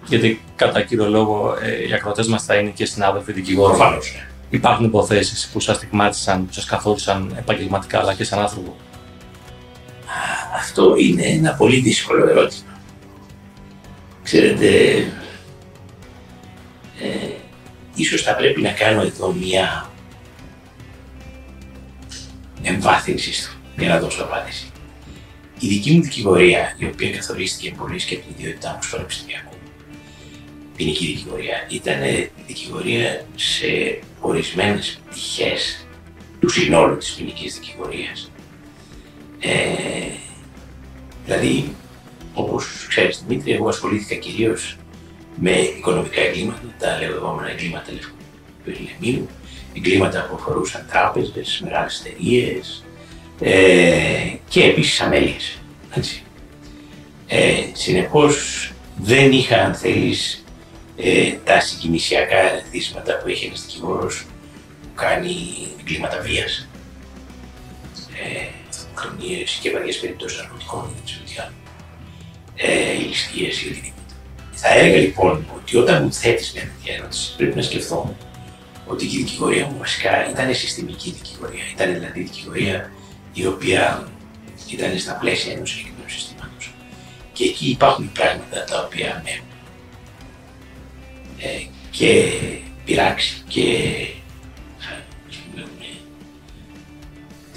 Γιατί κατά κύριο λόγο ε, οι ακροτέ μας θα είναι και συνάδελφοι δικηγόροι. Προφανώς. Ναι. Υπάρχουν υποθέσεις που σας στιγμάτισαν, που σας καθόρισαν επαγγελματικά αλλά και σαν άνθρωπο. Αυτό είναι ένα πολύ δύσκολο ερώτημα. Ξέρετε, ε, ίσως θα πρέπει να κάνω εδώ μία εμβάθυνση στο, για να δώσω απάντηση. Η δική μου δικηγορία, η οποία καθορίστηκε πολύ και την ιδιότητά μου στο Πανεπιστημιακό, ποινική δικηγορία, ήταν δικηγορία σε ορισμένες πτυχές του συνόλου της ποινικής δικηγορίας. Ε, δηλαδή, όπως ξέρεις, Δημήτρη, εγώ ασχολήθηκα κυρίως με οικονομικά εγκλήματα, τα λεγόμενα εγκλήματα του Ελληνικού, εγκλήματα που αφορούσαν τράπεζες, μεγάλες εταιρείες ε, και επίσης αμέλειες. Ε, Συνεπώς δεν είχα, αν θέλεις, ε, τα συγκινησιακά δίσματα που έχει ένας δικηγόρος που κάνει εγκλήματα βίας. Ε, και βαριές περιπτώσεις ναρκωτικών, δεν ξέρω τι άλλο. Ε, ηλικίε ή οτιδήποτε. Θα έλεγα λοιπόν ότι όταν μου θέτεις μια τέτοια ερώτηση, πρέπει να σκεφτώ ότι η δικηγορία μου βασικά ήταν συστημική δικηγορία. Ήταν δηλαδή δικηγορία η οποία ήταν στα πλαίσια ενός συγκεκριμένου συστήματος. Και εκεί υπάρχουν πράγματα τα οποία με ε, και πειράξει και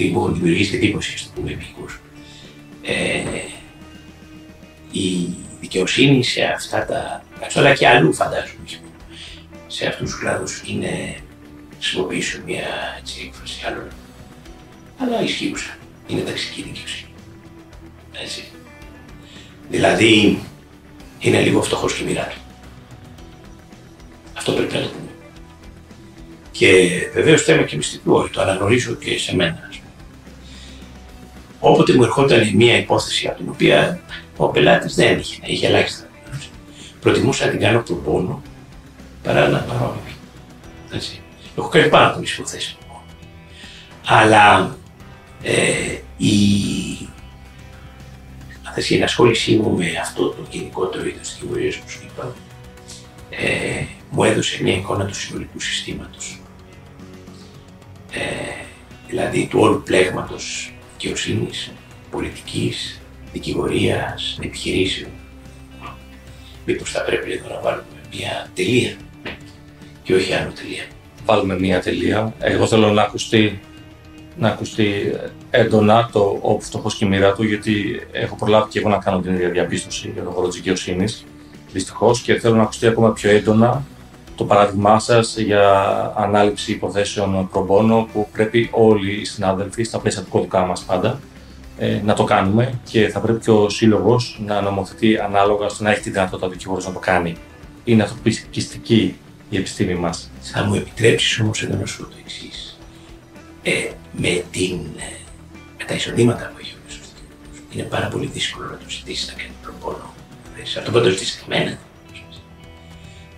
μου έχουν δημιουργήσει εντύπωση, ας το πούμε, Ε, η δικαιοσύνη σε αυτά τα αλλά και αλλού φαντάζομαι, σε αυτούς τους κλάδους είναι, χρησιμοποιήσω μια έτσι, έκφραση άλλων, αλλά ισχύουσα. Είναι ταξική δικαιοσύνη. Έτσι. Δηλαδή, είναι λίγο φτωχός και μοιρά του. Αυτό πρέπει να το πούμε. Και βεβαίως θέμα και μυστικού, το αναγνωρίζω και σε μένα. Όποτε μου ερχόταν μια υπόθεση από την οποία ο πελάτης δεν είχε, είχε ελάχιστα. Προτιμούσα να την κάνω από τον πόνο παρά να πάρω Έτσι. Έχω κάνει πάρα πολλές υποθέσεις Αλλά ε, η, η ενασχόλησή μου με αυτό το γενικότερο είδος της δικηγορία που σου είπα ε, μου έδωσε μια εικόνα του συνολικού συστήματος. Ε, δηλαδή του όλου πλέγματος δικαιοσύνης, πολιτικής, δικηγορίας, επιχειρήσεων. Μήπως θα πρέπει εδώ να βάλουμε μια τελεία και όχι άλλο τελεία. Βάλουμε μια τελεία. Εγώ θέλω να ακουστεί, να ακουστεί έντονα το ο φτωχός και η μοίρα του, γιατί έχω προλάβει και εγώ να κάνω την ίδια διαπίστωση για τον χώρο της δικαιοσύνης. Δυστυχώς και θέλω να ακουστεί ακόμα πιο έντονα το παράδειγμά σας για ανάληψη υποθέσεων προμπόνο που πρέπει όλοι οι συνάδελφοι, στα πλαίσια του κώδικα μας πάντα, ε, να το κάνουμε και θα πρέπει και ο σύλλογος να νομοθετεί ανάλογα ώστε να έχει τη δυνατότητα ο δικηγόρος να το κάνει. Είναι ανθρωπιστική η επιστήμη μας. Θα μου επιτρέψεις όμως εδώ να σου πω το εξής. Ε, με, την, ε, με τα εισοδήματα που έχει ο μέσο είναι πάρα πολύ δύσκολο να το ζητήσεις να κάνει προπόνο. Θα το πω το ζητήσεις εμένα.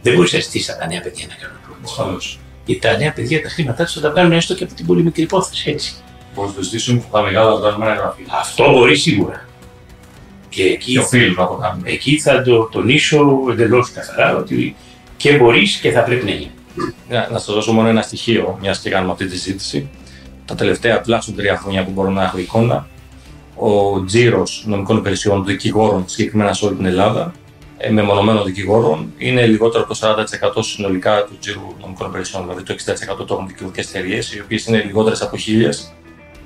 Δεν μπορείς να ζητήσεις τα νέα παιδιά να κάνουν προπόνο. Γιατί τα νέα παιδιά τα χρήματά τους θα τα βγάλουν έστω και από την πολύ μικρή υπόθεση έτσι. Πώ το ζητήσουν τα μεγάλα γραμμένα γραφεία. Αυτό μπορεί σίγουρα. Και εκεί, και οφείλουν να το κάνουν. Εκεί θα το τονίσω εντελώς καθαρά ότι και μπορείς και θα πρέπει να γίνει. Να, να σας δώσω μόνο ένα στοιχείο, μιας και κάνουμε αυτή τη συζήτηση. Τα τελευταία τουλάχιστον τρία χρόνια που μπορώ να έχω εικόνα, ο τζίρος νομικών υπηρεσιών δικηγόρων, συγκεκριμένα σε όλη την Ελλάδα, ε, μεμονωμένων δικηγόρων, είναι λιγότερο από το 40% συνολικά του τζίρου νομικών υπηρεσιών. Δηλαδή το 60% το έχουν δικηγορικές εταιρείες, οι οποίες είναι λιγότερες από χίλιες.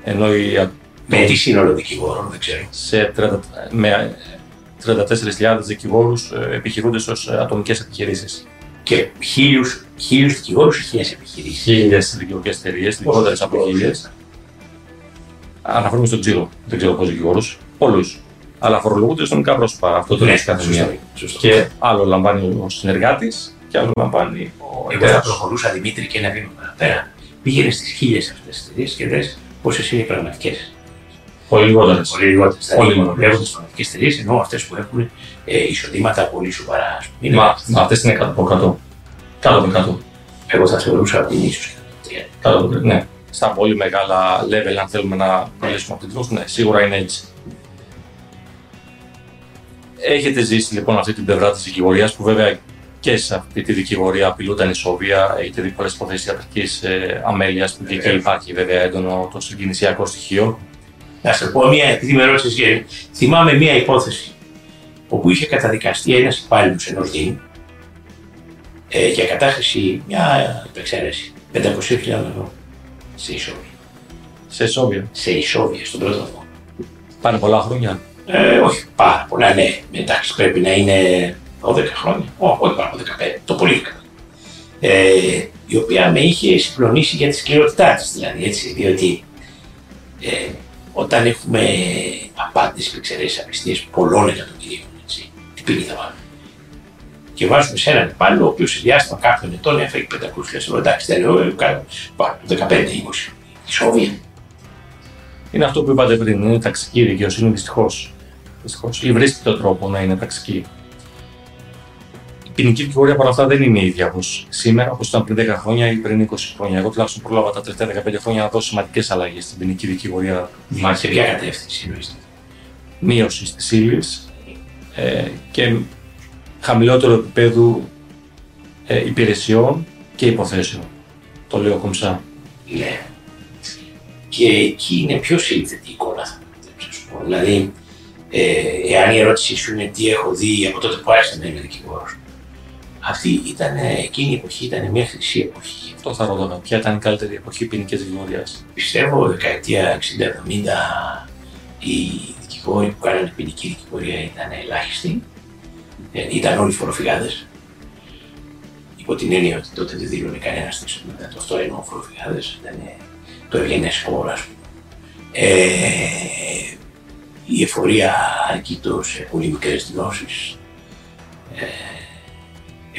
Ενώ η, με τι σύνολο δικηγόρων, δεν ξέρω. Σε 30, με 34.000 δικηγόρους ε, επιχειρούνται ως ατομικές επιχειρήσεις και χίλιους χίλιους δικηγόρους ή χίλιες επιχειρήσεις; Χίλιες δικηγορικές εταιρείες, λιγότερες από χίλιες. Αναφέρουμε στον τζίρο. Δεν ξέρω πόσους δικηγόρους. Όλους. Αλλά φορολογούνται νομικά πρόσωπα. Αυτό το ναι, κάθε μία. Και άλλο λαμβάνει ο συνεργάτης και άλλο λαμβάνει ο Εγώ θα προχωρούσα Δημήτρη και ένα βήμα παραπέρα. Πήγαινες στις χίλιες αυτές τι εταιρείες και δε πόσε είναι οι πραγματικές. Πολύ λιγότερε. Πολύ λιγότερε. Δηλαδή, Λέγοντα πραγματικές εταιρείε, ενώ αυτές που έχουν ε, εισοδήματα πολύ σοβαρά. Μα, μα αυτές είναι κάτω από 100. Κάτω από 100. Εγώ θα θεωρούσα ότι είναι ίσως κάτω από Ναι. στα πολύ μεγάλα level, αν θέλουμε να μιλήσουμε από ναι, σίγουρα είναι έτσι. Έχετε ζήσει λοιπόν αυτή την πλευρά της δικηγορίας που βέβαια και σε αυτή τη δικηγορία απειλούνταν ισόβια. Έχετε δει πολλές υποθέσεις ιατρικής ε, αμέλειας που και εκεί υπάρχει βέβαια έντονο το συγκινησιακό στοιχείο. Να σας πω μια, επειδή με ρώτησε, θυμάμαι μια υπόθεση όπου είχε καταδικαστεί ένας υπάλληλος ενό Δήμου ε, για κατάχρηση μια επεξαίρεση 500.000 ευρώ σε ισόβια. Σε ισόβια; Σε ισόβια στον πρώτο βαθμό. Πάνε πολλά χρόνια; Ε, όχι πάρα πολλά, ναι. Εντάξει, πρέπει να είναι 12 χρόνια. Ό, όχι πάρα 15. Το πολύ ε, η οποία με είχε συγκλονίσει για τη σκληρότητά της, δηλαδή έτσι, διότι ε, όταν έχουμε απάτε και εξαιρέσει απιστίε πολλών εκατομμυρίων, έτσι, τι ποινή θα βάλουμε. Και βάζουμε σε έναν υπάλληλο, ο οποίος σε διάστημα κάποιων ετών έφεγε 500 ευρώ. Εντάξει, δεν λέω, πάνω 15-20. Ισόβια. Είναι αυτό που είπατε πριν, είναι ταξική δικαιοσύνη δυστυχώς. Ή βρίσκεται τον τρόπο να είναι ταξική. Η ποινική δικηγορία παρά αυτά δεν είναι η ίδια όπως σήμερα, όπως ήταν πριν 10 χρόνια ή πριν 20 χρόνια. Εγώ τουλάχιστον πρόλαβα τα τελευταία 15 χρόνια να δώσω σημαντικές αλλαγές στην ποινική δικηγορία. Μα σε ποια κατεύθυνση εννοείστε. Μείωση της ύλη ε, και χαμηλότερο επίπεδο ε, υπηρεσιών και υποθέσεων. Το λέω κομψά. Ναι. Και εκεί είναι πιο σύνθετη η εικόνα, θα πω. Δηλαδή, ε, εάν η ερώτησή σου είναι τι έχω δει από τότε που άρχισα να είμαι δικηγόρος, αυτή ήταν, εκείνη η εποχή ήταν μια χρυσή εποχή. Αυτό θα ρωτώ. Ποια ήταν η καλύτερη εποχή ποινική δικηγορία. Πιστεύω δεκαετία 60-70 οι δικηγόροι που κάνανε ποινική δικηγορία ήταν ελάχιστοι. Ε, ήταν όλοι φοροφυγάδες. Υπό την έννοια ότι τότε δεν δήλωνε κανένας στην μετά το αυτό εννοώ φοροφυγάδες. Ήταν το ευγενές χώρο, ας πούμε. Ε, η εφορία αρκείτο σε πολύ μικρές δηλώσεις. Ε,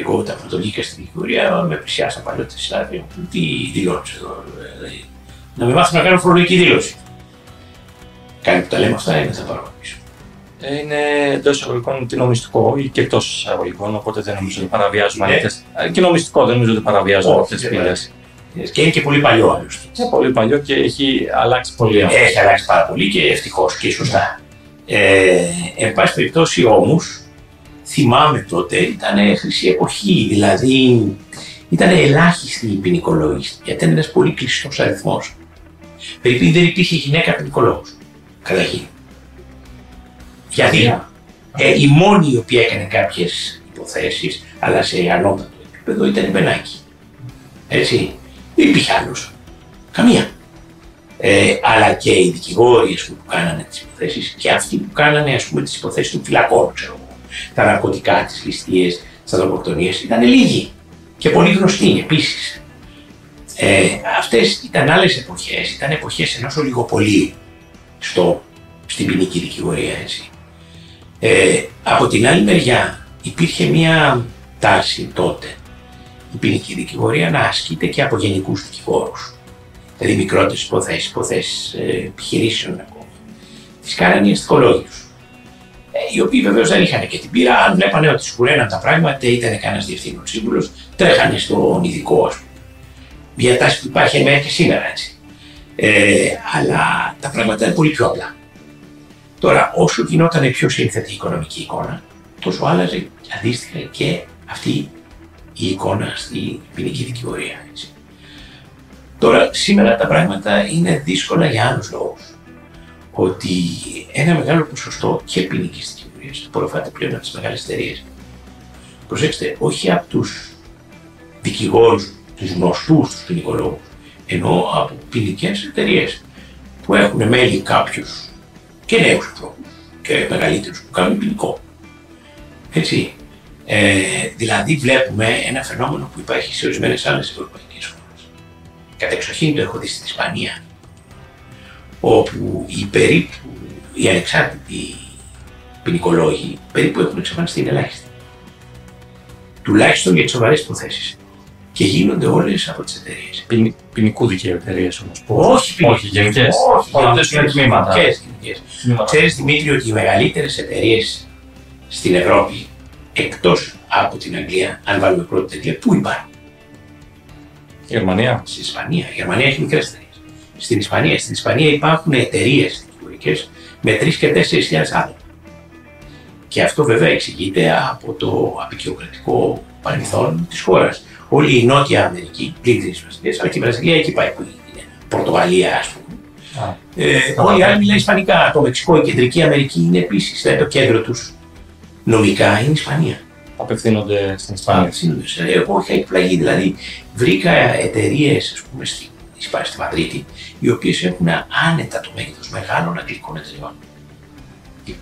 εγώ όταν βγήκα στην δικηγορία με πλησιάσαν παλιότεροι συνάδελφοι τι δηλώνεις εδώ. Δηλαδή, να με μάθουν να κάνω φορολογική δήλωση. Κάνει που τα λέμε αυτά είναι θα πάρω πίσω. Ε, είναι εντός εισαγωγικών και νομιστικό ή και εκτός εισαγωγικών, οπότε δεν νομίζω ότι παραβιάζουμε ναι. αυτέ. Ε, και νομιστικό δεν νομίζω ότι παραβιάζουμε αυτέ τι πύλε. Και είναι και πολύ παλιό άλλωστε. Είναι πολύ παλιό και έχει αλλάξει πολύ αυτός. Έχει αλλάξει πάρα πολύ και ευτυχώς και σωστά. Ε, εν πάση περιπτώσει όμως, θυμάμαι τότε ήταν χρυσή εποχή, δηλαδή ήταν ελάχιστη η ποινικολόγηση, γιατί ήταν ένας πολύ κλειστός αριθμός. Περίπου δεν υπήρχε γυναίκα ποινικολόγος. Καταρχήν. Γιατί ε, η μόνη η οποία έκανε κάποιες υποθέσεις, αλλά σε ανώτατο επίπεδο ήταν η Μπενάκη. Έτσι. Δεν υπήρχε άλλος. Καμία. Ε, αλλά και οι δικηγόροι που κάνανε τις υποθέσεις και αυτοί που κάνανε ας πούμε, τις υποθέσεις των φυλακών, ξέρω εγώ. Τα ναρκωτικά, τις ληστείες, τις ανθρωποκτονίες ήταν λίγοι και πολύ γνωστοί επίσης. Ε, Αυτές ήταν άλλες εποχές, ήταν εποχές ενός ολιγοπολίου στο, στην ποινική δικηγορία. Έτσι. Ε, από την άλλη μεριά υπήρχε μια τάση τότε η ποινική δικηγορία να ασκείται και από γενικούς δικηγόρους. Δηλαδή μικρότερες υποθέσεις, υποθέσεις ε, επιχειρήσεων ακόμα. Τι κάνανε οι αστικολόγοι ε, οι οποίοι βεβαίως δεν είχαν και την πείρα, αν βλέπανε ότι σκουρέναν τα πράγματα, ήταν κανένας διευθύνων σύμβουλος, τρέχανε στον ειδικό, ας πούμε. Μια τάση που υπάρχει μέχρι και σήμερα έτσι. Ε, αλλά τα πράγματα είναι πολύ πιο απλά. Τώρα, όσο γινόταν πιο σύνθετη η οικονομική εικόνα, τόσο άλλαζε αντίστοιχα και αυτή η εικόνα στη ποινική δικηγορία. Έτσι. Τώρα, σήμερα τα πράγματα είναι δύσκολα για άλλους λόγους. Ότι ένα μεγάλο ποσοστό και ποινικής δικηγορία απορροφάται πλέον από τις μεγάλες εταιρείες. Προσέξτε, όχι από τους δικηγόρους, τους γνωστούς τους ποινικολόγους, ενώ από ποινικές εταιρείες που έχουν μέλη κάποιους και νέους ανθρώπους και μεγαλύτερους που κάνουν ποινικό. Έτσι. Ε, δηλαδή, βλέπουμε ένα φαινόμενο που υπάρχει σε ορισμένες άλλες ευρωπαϊκές χώρες. Κατεξοχήν το έχω δει στην Ισπανία, όπου οι περίπου οι ανεξάρτητοι ποινικολόγοι περίπου έχουν εξαφανιστεί ελάχιστοι. Τουλάχιστον για τις σοβαρές υποθέσεις. Και γίνονται όλες από τις εταιρείες. ποινικού δικαίου εταιρείες όμως. Όχι, όχι γενικές. Όχι, είναι τμήματα. Ξέρεις Δημήτρη ότι οι μεγαλύτερες εταιρείες στην Ευρώπη εκτός από την Αγγλία, αν βάλουμε πρώτη τέτοια, πού υπάρχουν; Η Γερμανία. Στην Ισπανία. Η Γερμανία έχει μικρές εταιρείες. Στην Ισπανία. Στην Ισπανία υπάρχουν εταιρείες δικηγορικές με 3 και 4 χιλιάδες άτομα. Και αυτό βέβαια εξηγείται από το απεικιοκρατικό παρελθόν της χώρας. Όλη η Νότια Αμερική, πλην της Βραζιλία, αλλά και η Βραζιλία εκεί πάει που είναι. Πορτογαλία, ας πούμε. Ε, όλοι οι άλλοι μιλάνε Ισπανικά. Το Μεξικό, η Κεντρική Αμερική είναι επίσης. Δηλαδή το κέντρο τους νομικά είναι η Ισπανία. Απευθύνονται στην Ισπανία. Απευθύνονται. Εγώ είχα εκπλαγεί. Δηλαδή βρήκα εταιρείες, ας πούμε, στη, στη Μαδρίτη, οι οποίες έχουν άνετα το μέγεθος μεγάλων αγγλικών εταιρεών.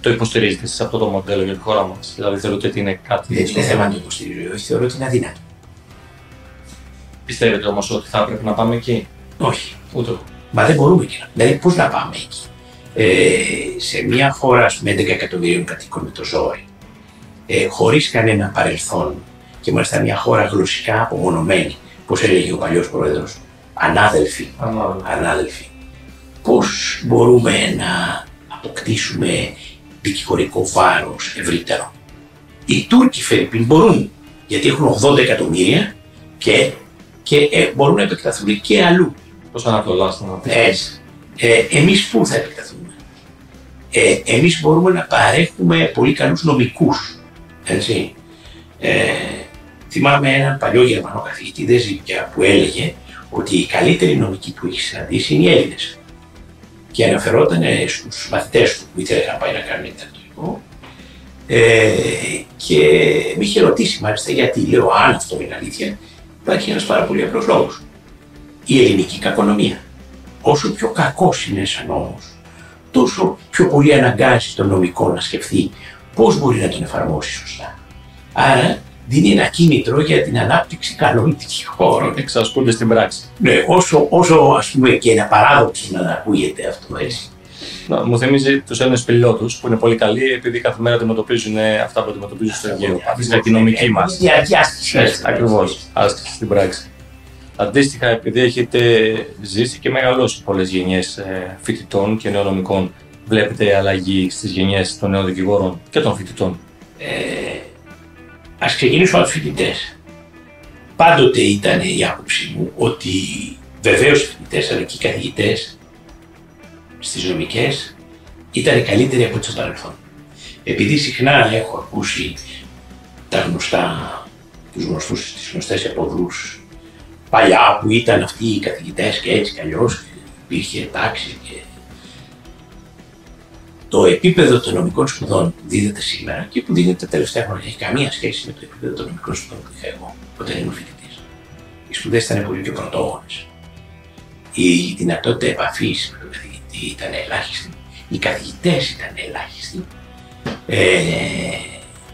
Το υποστηρίζετε εσείς αυτό το μοντέλο για τη χώρα μας; Δηλαδή θεωρείτε ότι είναι κάτι. Δεν είναι θέμα να το υποστηρίζω. Όχι, θεωρώ ότι είναι αδύνατο. Πιστεύετε όμως ότι θα έπρεπε να πάμε εκεί; Όχι. Ούτε εγώ. Μα δεν μπορούμε εκεί. Δηλαδή, πώς να πάμε εκεί; Ε, σε μια χώρα, ας πούμε, 11 εκατομμυρίων κατοίκων με το ζόρι, ε, χωρίς κανένα παρελθόν και μάλιστα μια χώρα γλωσσικά απομονωμένη, όπω έλεγε ο παλιός πρόεδρος, ανάδελφοι. ανάδελφοι. Πώς μπορούμε να αποκτήσουμε δικηγορικό βάρος ευρύτερο; Οι Τούρκοι Φερρυπίν μπορούν, γιατί έχουν 80 εκατομμύρια και, και ε, μπορούν να επεκταθούν και αλλού. Πώς Ανατολάς να Έτσι. Ε, εμείς πού θα επεκταθούμε; Ε, εμείς μπορούμε να παρέχουμε πολύ καλούς νομικούς. Έτσι. Ε, θυμάμαι έναν παλιό Γερμανό καθηγητή, δεν ζει πια, που έλεγε ότι οι καλύτεροι νομικοί που έχεις συναντήσει είναι οι Έλληνες. Και αναφερόταν στους μαθητές του που ήθελε να πάει να κάνει διδακτορικό ε, και με είχε ρωτήσει μάλιστα γιατί λέω αν αυτό είναι αλήθεια υπάρχει ένας πάρα πολύ απλός λόγος η ελληνική κακονομία. Όσο πιο κακός είναι σαν νόμος, τόσο πιο πολύ αναγκάζει τον νομικό να σκεφτεί πώς μπορεί να τον εφαρμόσει σωστά. Άρα δίνει ένα κίνητρο για την ανάπτυξη καλών δικηγόρων. Εξασκούνται στην πράξη. Ναι, όσο, όσο ας πούμε και ένα παράδοξο να ακούγεται αυτό έτσι. Να, μου θυμίζει τους Έλληνες πιλότους που είναι πολύ καλοί επειδή κάθε μέρα αντιμετωπίζουν αυτά που αντιμετωπίζουν στο Αιγαίο. Αυτή είναι η νομική μας. Ακριβώς. Άσκηση στην πράξη. Αντίστοιχα, επειδή έχετε ζήσει και μεγαλώσει πολλές γενιές ε, φοιτητών και νεονομικών, βλέπετε αλλαγή στις γενιές των νέων δικηγόρων και των φοιτητών; Ε, ας ξεκινήσω από τους φοιτητές. Πάντοτε ήταν η άποψή μου ότι βεβαίως οι φοιτητές αλλά και οι καθηγητές στις νομικές ήταν καλύτεροι από το παρελθόν. Επειδή συχνά έχω ακούσει τα γνωστά, τους γνωστούς, τις γνωστές αποδούς παλιά που ήταν αυτοί οι καθηγητές και έτσι κι αλλιώς υπήρχε τάξη και το επίπεδο των νομικών σπουδών που δίδεται σήμερα και που δίδεται τα τελευταία χρόνια έχει καμία σχέση με το επίπεδο των νομικών σπουδών που είχα εγώ όταν ήμουν φοιτητής. Οι σπουδές ήταν πολύ πιο πρωτόγονες. Η δυνατότητα επαφής με τον καθηγητή ήταν ελάχιστη. Οι καθηγητές ήταν ελάχιστοι. Ε,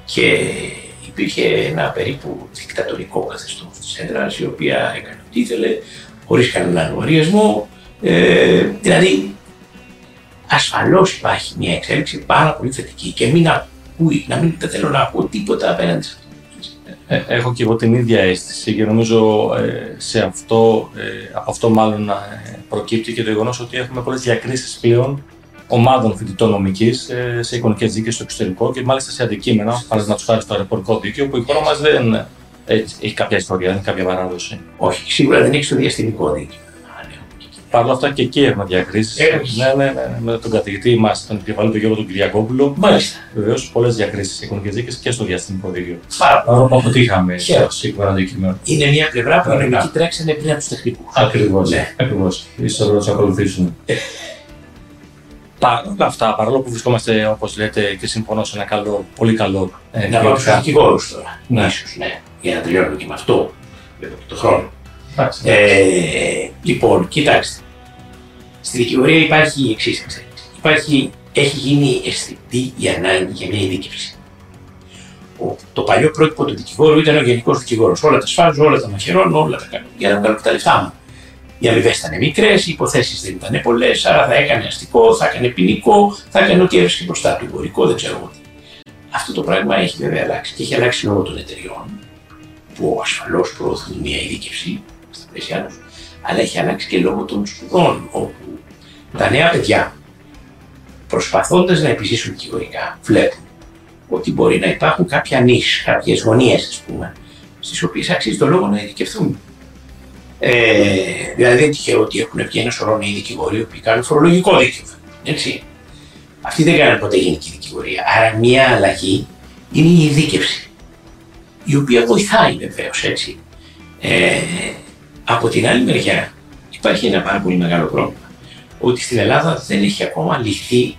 και υπήρχε ένα περίπου δικτατορικό καθεστώς της έδρας, η οποία έκανε ό,τι ήθελε, χωρίς κανέναν λογαριασμό. Ε, δηλαδή, ασφαλώς υπάρχει μια εξέλιξη πάρα πολύ θετική και μην ακούει, να μην θέλω να ακούω τίποτα απέναντι σε αυτό. Ε, έχω και εγώ την ίδια αίσθηση και νομίζω ε, σε αυτό, ε, από αυτό μάλλον ε, προκύπτει και το γεγονός ότι έχουμε πολλές διακρίσεις πλέον ομάδων φοιτητών νομικής ε, σε εικονικές δίκαιε στο εξωτερικό και μάλιστα σε αντικείμενα, παραδείγματο χάρη στο αεροπορικό δίκαιο, που η χώρα μας δεν έχει κάποια ιστορία, δεν έχει κάποια παράδοση. Όχι, σίγουρα δεν έχει στο διαστημικό δίκαιο. Παρ' όλα αυτά και εκεί έχουμε διακρίσεις. Ναι, ναι, ναι, ναι, με τον καθηγητή μας, τον επικεφαλή του Γιώργου του Κυριακόπουλου. Μάλιστα. Βεβαίως, πολλές διακρίσεις σε εικονικές δίκαιε και στο διαστημικό δίκαιο. Παρόλο που αποτύχαμε σίγουρα αντικείμενο. Είναι μια πλευρά που οι νομικοί τρέξανε πριν από τους τεχνικούς. Ακριβώς. Ναι. Ακριβώς. σω να τους ακολουθήσουν. Παρ' όλα αυτά, παρόλο που βρισκόμαστε, όπως λέτε, και συμφωνώ σε ένα καλό, πολύ καλό. Ε, να πάμε στου δικηγόρου τώρα. Ναι. Ίσως, ναι. Για να τελειώνουμε και με αυτό, με το χρόνο. Ε, λοιπόν, κοιτάξτε. Στη δικηγορία υπάρχει η εξής εξέλιξη. Υπάρχει, έχει γίνει αισθητή η ανάγκη για μια ειδίκευση. το παλιό πρότυπο του δικηγόρου ήταν ο γενικός δικηγόρος. Όλα τα σφάζω, όλα τα μαχαιρώνω, όλα τα κάνω για να βγάλω τα λεφτά μου. Οι αμοιβές ήταν μικρές, οι υποθέσεις δεν ήταν πολλές, άρα θα έκανε αστικό, θα έκανε ποινικό, θα έκανε ό,τι έβρισκε μπροστά του, εμπορικό, δεν ξέρω τι. Αυτό το πράγμα έχει βέβαια αλλάξει και έχει αλλάξει λόγω των εταιριών, που ασφαλώς προωθούν μια ειδίκευση στα πλαίσια του, αλλά έχει αλλάξει και λόγω των σπουδών, όπου τα νέα παιδιά, προσπαθώντας να επιζήσουν δικηγορικά, βλέπουν ότι μπορεί να υπάρχουν κάποια νης, κάποιες γωνίες, ας πούμε, στις οποίες αξίζει το λόγο να ειδικευθούν Ε, δηλαδή δεν τυχαίο ότι έχουν βγει ένα σωρό νέοι δικηγόροι που κάνουν φορολογικό δίκαιο. Έτσι. Αυτοί δεν κάνουν ποτέ γενική δικηγορία. Άρα μια αλλαγή είναι η ειδίκευση. Η οποία βοηθάει βεβαίως έτσι. Ε, από την άλλη μεριά υπάρχει ένα πάρα πολύ μεγάλο πρόβλημα. Ότι στην Ελλάδα δεν έχει ακόμα λυθεί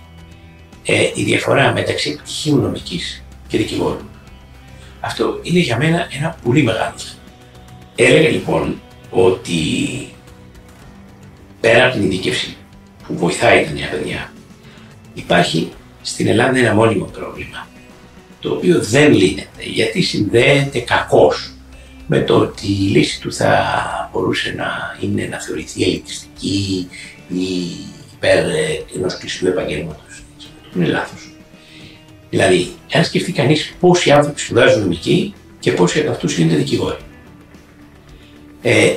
ε, η διαφορά μεταξύ πτυχίου νομική και δικηγόρου. Αυτό είναι για μένα ένα πολύ μεγάλο θέμα. Έλεγα λοιπόν ότι πέρα από την ειδίκευση που βοηθάει τα νέα παιδιά, υπάρχει στην Ελλάδα ένα μόνιμο πρόβλημα, το οποίο δεν λύνεται, γιατί συνδέεται κακώς με το ότι η λύση του θα μπορούσε να είναι να θεωρηθεί ελκυστική ή υπέρ ενός κλειστού επαγγέλματος. Είναι λάθος. Δηλαδή, αν σκεφτεί κανείς πόσοι άνθρωποι σπουδάζουν νομική και πόσοι από αυτούς γίνονται δικηγόροι. Ε,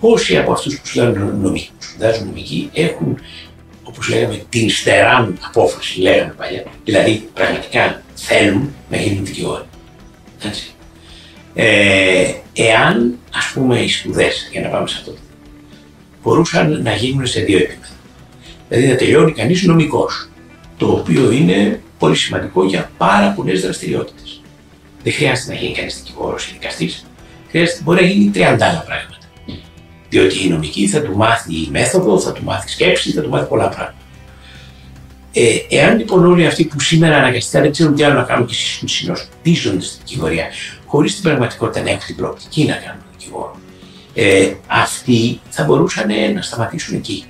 πόσοι από αυτούς που σπουδάζουν νομική, σπουδάζουν νομική έχουν, όπως λέγαμε, την στεράν απόφαση, λέγαμε παλιά. Δηλαδή, πραγματικά θέλουν να γίνουν δικηγόροι. Έτσι. Ε, εάν, ας πούμε, οι σπουδές, για να πάμε σε αυτό, μπορούσαν να γίνουν σε δύο επίπεδα. Δηλαδή να τελειώνει κανείς νομικός, το οποίο είναι πολύ σημαντικό για πάρα πολλές δραστηριότητες. Δεν χρειάζεται να γίνει κανείς δικηγόρος ή δικαστή, χρειάζεται, μπορεί να γίνει 30 άλλα πράγματα. Διότι η νομική θα του μάθει μέθοδο, θα του μάθει σκέψη, θα του μάθει πολλά πράγματα. Ε, εάν λοιπόν όλοι αυτοί που σήμερα αναγκαστικά δεν ξέρουν τι άλλο να κάνουν και συνοστίζονται στην δικηγορία, χωρίς την πραγματικότητα να έχουν την προοπτική να κάνουν δικηγόρο, ε, αυτοί θα μπορούσαν ε, να σταματήσουν εκεί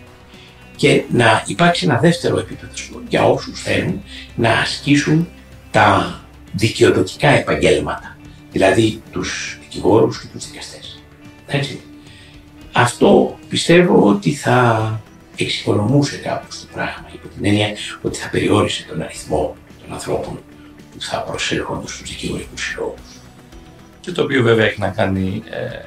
και να υπάρξει ένα δεύτερο επίπεδο για όσους θέλουν να ασκήσουν τα δικαιοδοτικά επαγγέλματα, δηλαδή τους δικηγόρους και τους δικαστές. Αυτό πιστεύω ότι θα εξοικονομούσε κάπως το πράγμα, υπό την έννοια ότι θα περιόρισε τον αριθμό των ανθρώπων που θα προσέρχονται στους δικηγορικούς συλλόγους. Και το οποίο βέβαια έχει να κάνει ε,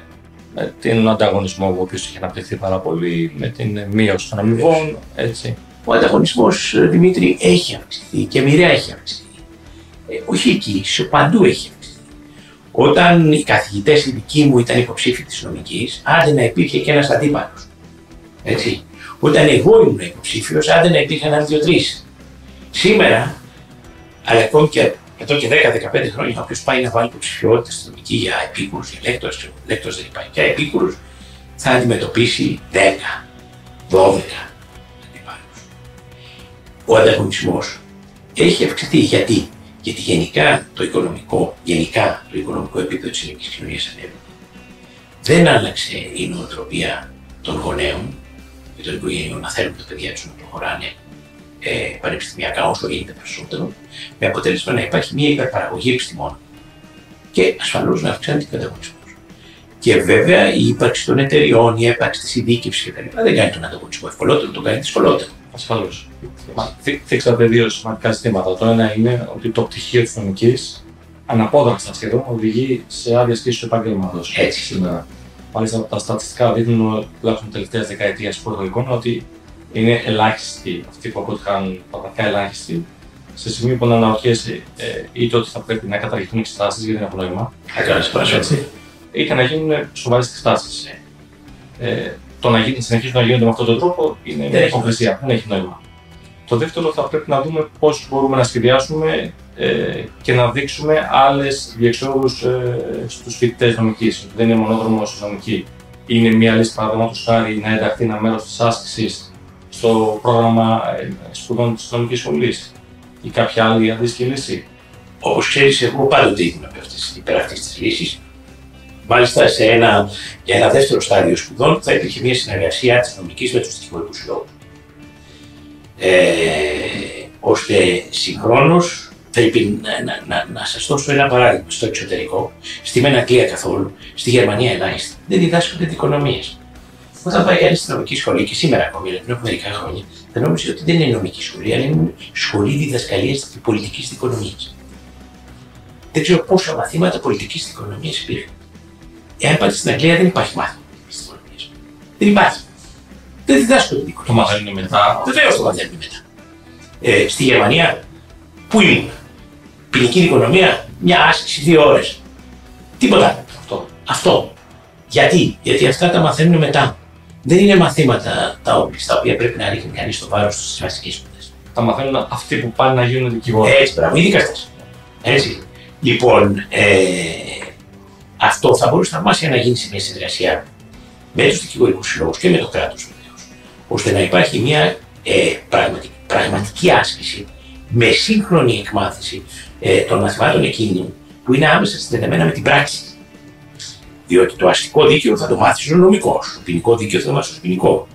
με τον ανταγωνισμό ο οποίο έχει αναπτυχθεί πάρα πολύ, με την μείωση των αμοιβών, έτσι. Ο ανταγωνισμός, Δημήτρη, έχει αυξηθεί και μοιραία έχει αυξηθεί. Ε, όχι εκεί, σε παντού έχει αυξηθεί. Όταν οι καθηγητές οι δικοί μου ήταν υποψήφοι της νομικής, άντε να υπήρχε και ένας αντίπαλος. Έτσι. Όταν εγώ ήμουν υποψήφιος, άντε να υπήρχαν άλλοι δύο-τρει. Σήμερα, αλλά ακόμη και εδώ και 10-15 χρόνια, όποιος πάει να βάλει υποψηφιότητα στην νομική για επίκουρους, για λέκτορες, λέκτορες δεν υπάρχει, για επίκουρους, θα αντιμετωπίσει 10, 12 αντιπάλους. Ο ανταγωνισμός έχει αυξηθεί. Γιατί; Γιατί γενικά το οικονομικό, γενικά το οικονομικό επίπεδο της ελληνικής κοινωνίας ανέβηκε. Δεν άλλαξε η νοοτροπία των γονέων και των οικογενειών να θέλουν τα παιδιά τους να προχωράνε ε, πανεπιστημιακά όσο γίνεται περισσότερο, με αποτέλεσμα να υπάρχει μια υπερπαραγωγή επιστημών και ασφαλώς να αυξάνεται ο ανταγωνισμός. Και βέβαια η ύπαρξη των εταιριών, η ύπαρξη της ειδίκευσης κτλ. δεν κάνει τον ανταγωνισμό ευκολότερο, τον κάνει δυσκολότερο. Ασφαλώς. Θίξατε δύο σημαντικά ζητήματα. Το ένα είναι ότι το πτυχίο της νομικής αναπόδραστα σχεδόν οδηγεί σε άδεια σκέψης του επαγγέλματος. Έτσι σήμερα. Μάλιστα τα στατιστικά δείχνουν τουλάχιστον τελευταία δεκαετία σπουδών ότι είναι ελάχιστοι αυτοί που αποτυχάνουν, πραγματικά ελάχιστοι, σε σημείο που να αναρωτιέσαι ε, είτε ότι θα πρέπει να καταργηθούν οι εξετάσεις γιατί δεν έχουν νόημα. έτσι. Είτε να γίνουν σοβαρές εξετάσεις. Ε, το να γίνει, συνεχίζουν να γίνονται με αυτόν τον τρόπο είναι μια υποκρισία. Δεν έχει νόημα. Το δεύτερο θα πρέπει να δούμε πώς μπορούμε να σχεδιάσουμε ε, και να δείξουμε άλλες διεξόδους ε, στους φοιτητές νομικής. Δεν είναι μονόδρομος νομική. Είναι μια λύση παραδείγματος χάρη να ενταχθεί ένα μέρος της άσκησης στο πρόγραμμα ε, σπουδών της νομική σχολής ή κάποια άλλη αντίστοιχη λύση. Όπως ξέρεις, εγώ πάντοτε ήμουν υπέρ αυτή της λύσης. Μάλιστα, σε ένα, για ένα δεύτερο στάδιο σπουδών θα υπήρχε μια συνεργασία τη νομική με τους δικηγορικού συλλόγους. Ε, ώστε συγχρόνως πρέπει να, να, να, να σας δώσω ένα παράδειγμα στο εξωτερικό. Στη Μεναγκλία καθόλου, στη Γερμανία ελάχιστα. Δεν διδάσκονται δικονομίε. Όταν πάει κανεί στην νομική σχολή και σήμερα ακόμη, πριν από μερικά χρόνια, θα νόμιζε ότι δεν είναι νομική σχολή, αλλά είναι σχολή διδασκαλίας της πολιτικής δικονομία. Δεν ξέρω πόσα μαθήματα πολιτικής δικονομία υπήρχαν. Εάν πάτε στην Αγγλία, δεν υπάρχει μάθημα πολιτικής δικονομία. Δεν υπάρχει. Δεν διδάσκονται δικονομία. Το μαθαίνουν μετά. Βεβαίως το μαθαίνουν μετά. Ε, στη Γερμανία, πού ήμουν; Ποινική δικονομία, μια άσκηση δύο ώρες. Τίποτα. Αυτό. Αυτό. Γιατί, γιατί αυτά τα μαθαίνουν μετά. Δεν είναι μαθήματα τα οποία, στα οποία πρέπει να ρίχνει κανείς το βάρος στις βασικές σπουδές. Τα μαθαίνουν αυτοί που πάνε να γίνουν δικηγόροι. Έτσι, πράγμα, οι δικαστέ. Έτσι. Λοιπόν, ε, αυτό θα μπορούσε θαυμάσια να γίνει σε μια συνεργασία με τους δικηγορικούς συλλόγους και με το κράτος βεβαίως, ώστε να υπάρχει μια ε, πραγματική, πραγματική άσκηση με σύγχρονη εκμάθηση ε, των μαθημάτων εκείνων που είναι άμεσα συνδεδεμένα με την πράξη. Διότι το αστικό δίκαιο θα το μάθει ο νομικός, το ποινικό δίκαιο θα το μάθει ο ποινικός.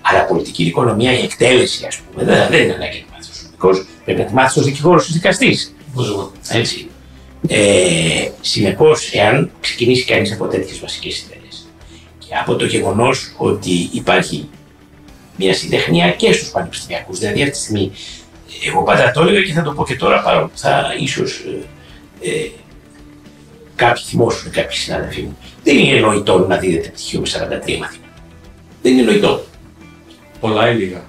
Αλλά πολιτική οικονομία, η εκτέλεση, ας πούμε, δεν, δεν είναι ανάγκη να μάθεις ο νομικός, πρέπει να τη μάθεις ως δικηγόρος, ως δικαστής. Έτσι. Ε, Συνεπώς, εάν ξεκινήσει κανείς από τέτοιες βασικές ιδέες και από το γεγονός ότι υπάρχει μια συντεχνία και στους πανεπιστημιακούς, δηλαδή αυτή τη στιγμή, εγώ πάντα το έλεγα και θα το πω και τώρα, παρόλο που θα ίσως ε, ε, κάποιοι θυμώσουν, κάποιοι συνάδελφοί μου, δεν είναι νοητό να δίδεται πτυχίο με 43 μαθήματα. Δεν είναι νοητό. Πολλά ή λίγα.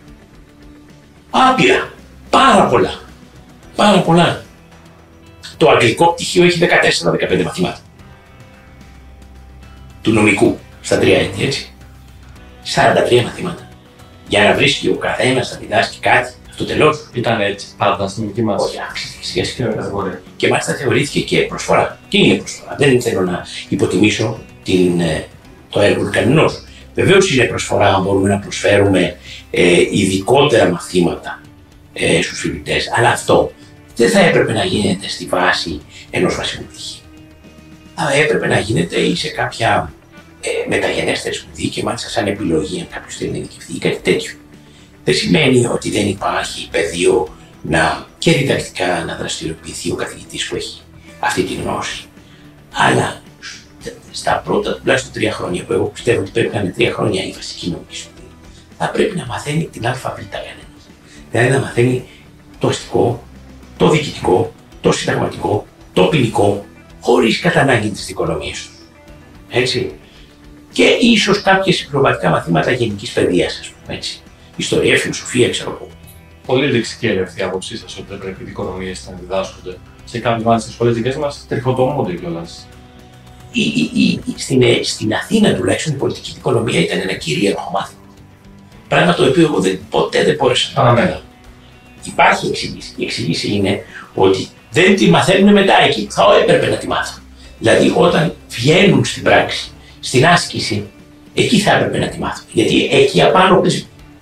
Άπειρα. Πάρα πολλά. Πάρα πολλά. Το αγγλικό πτυχίο έχει 14-15 μαθήματα. Του νομικού, στα τρία έτη, έτσι. 43 μαθήματα. Για να βρίσκει ο καθένας να διδάσκει κάτι, αυτό τελώ. Ήταν έτσι πάντα στην δική μας. Όχι, σιγά σιγά. Και μάλιστα θεωρήθηκε και προσφορά. Και είναι προσφορά. Δεν θέλω να υποτιμήσω την, ε, το έργο του κανενός. Βεβαίως είναι προσφορά αν μπορούμε να προσφέρουμε ε, ειδικότερα μαθήματα ε, στους φοιτητές, αλλά αυτό δεν θα έπρεπε να γίνεται στη βάση ενός βασικού πτυχίου. Θα έπρεπε να γίνεται ή σε κάποια ε, μεταγενέστερη σπουδή και μάλιστα σαν επιλογή, αν κάποιος θέλει να ειδικευτεί ή κάτι τέτοιο. Δεν σημαίνει ότι δεν υπάρχει πεδίο να και διδακτικά να δραστηριοποιηθεί ο καθηγητής που έχει αυτή τη γνώση. Αλλά στα πρώτα τουλάχιστον τρία χρόνια που εγώ πιστεύω ότι πρέπει να είναι τρία χρόνια η βασική νομική σπουδή, θα πρέπει να μαθαίνει την ΑΒ κανένα. Δηλαδή να μαθαίνει το αστικό, το διοικητικό, το συνταγματικό, το ποινικό, χωρίς κατά ανάγκη τι δικονομίε του. Έτσι. Και ίσως κάποια συμπληρωματικά μαθήματα γενικής παιδείας, ας πούμε έτσι. Ιστορία, φιλοσοφία, ξέρω εγώ. Πολύ δεξική αυτή η άποψή σας ότι δεν πρέπει οι δικονομίε να διδάσκονται. Σε κάποιες μάλιστα σχολές δικές μας τριχοτομούνται κιόλας. Η, η, η, στην, στην Αθήνα τουλάχιστον η πολιτική δικονομία ήταν ένα κυρίαρχο μάθημα. Πράγμα το οποίο εγώ δεν, ποτέ δεν μπόρεσα να Παραμένω. Υπάρχει εξήγηση. Η εξήγηση είναι ότι δεν τη μαθαίνουν μετά εκεί. Θα έπρεπε να τη μάθουν. Δηλαδή όταν βγαίνουν στην πράξη, στην άσκηση, εκεί θα έπρεπε να τη μάθουν. Γιατί εκεί απάνω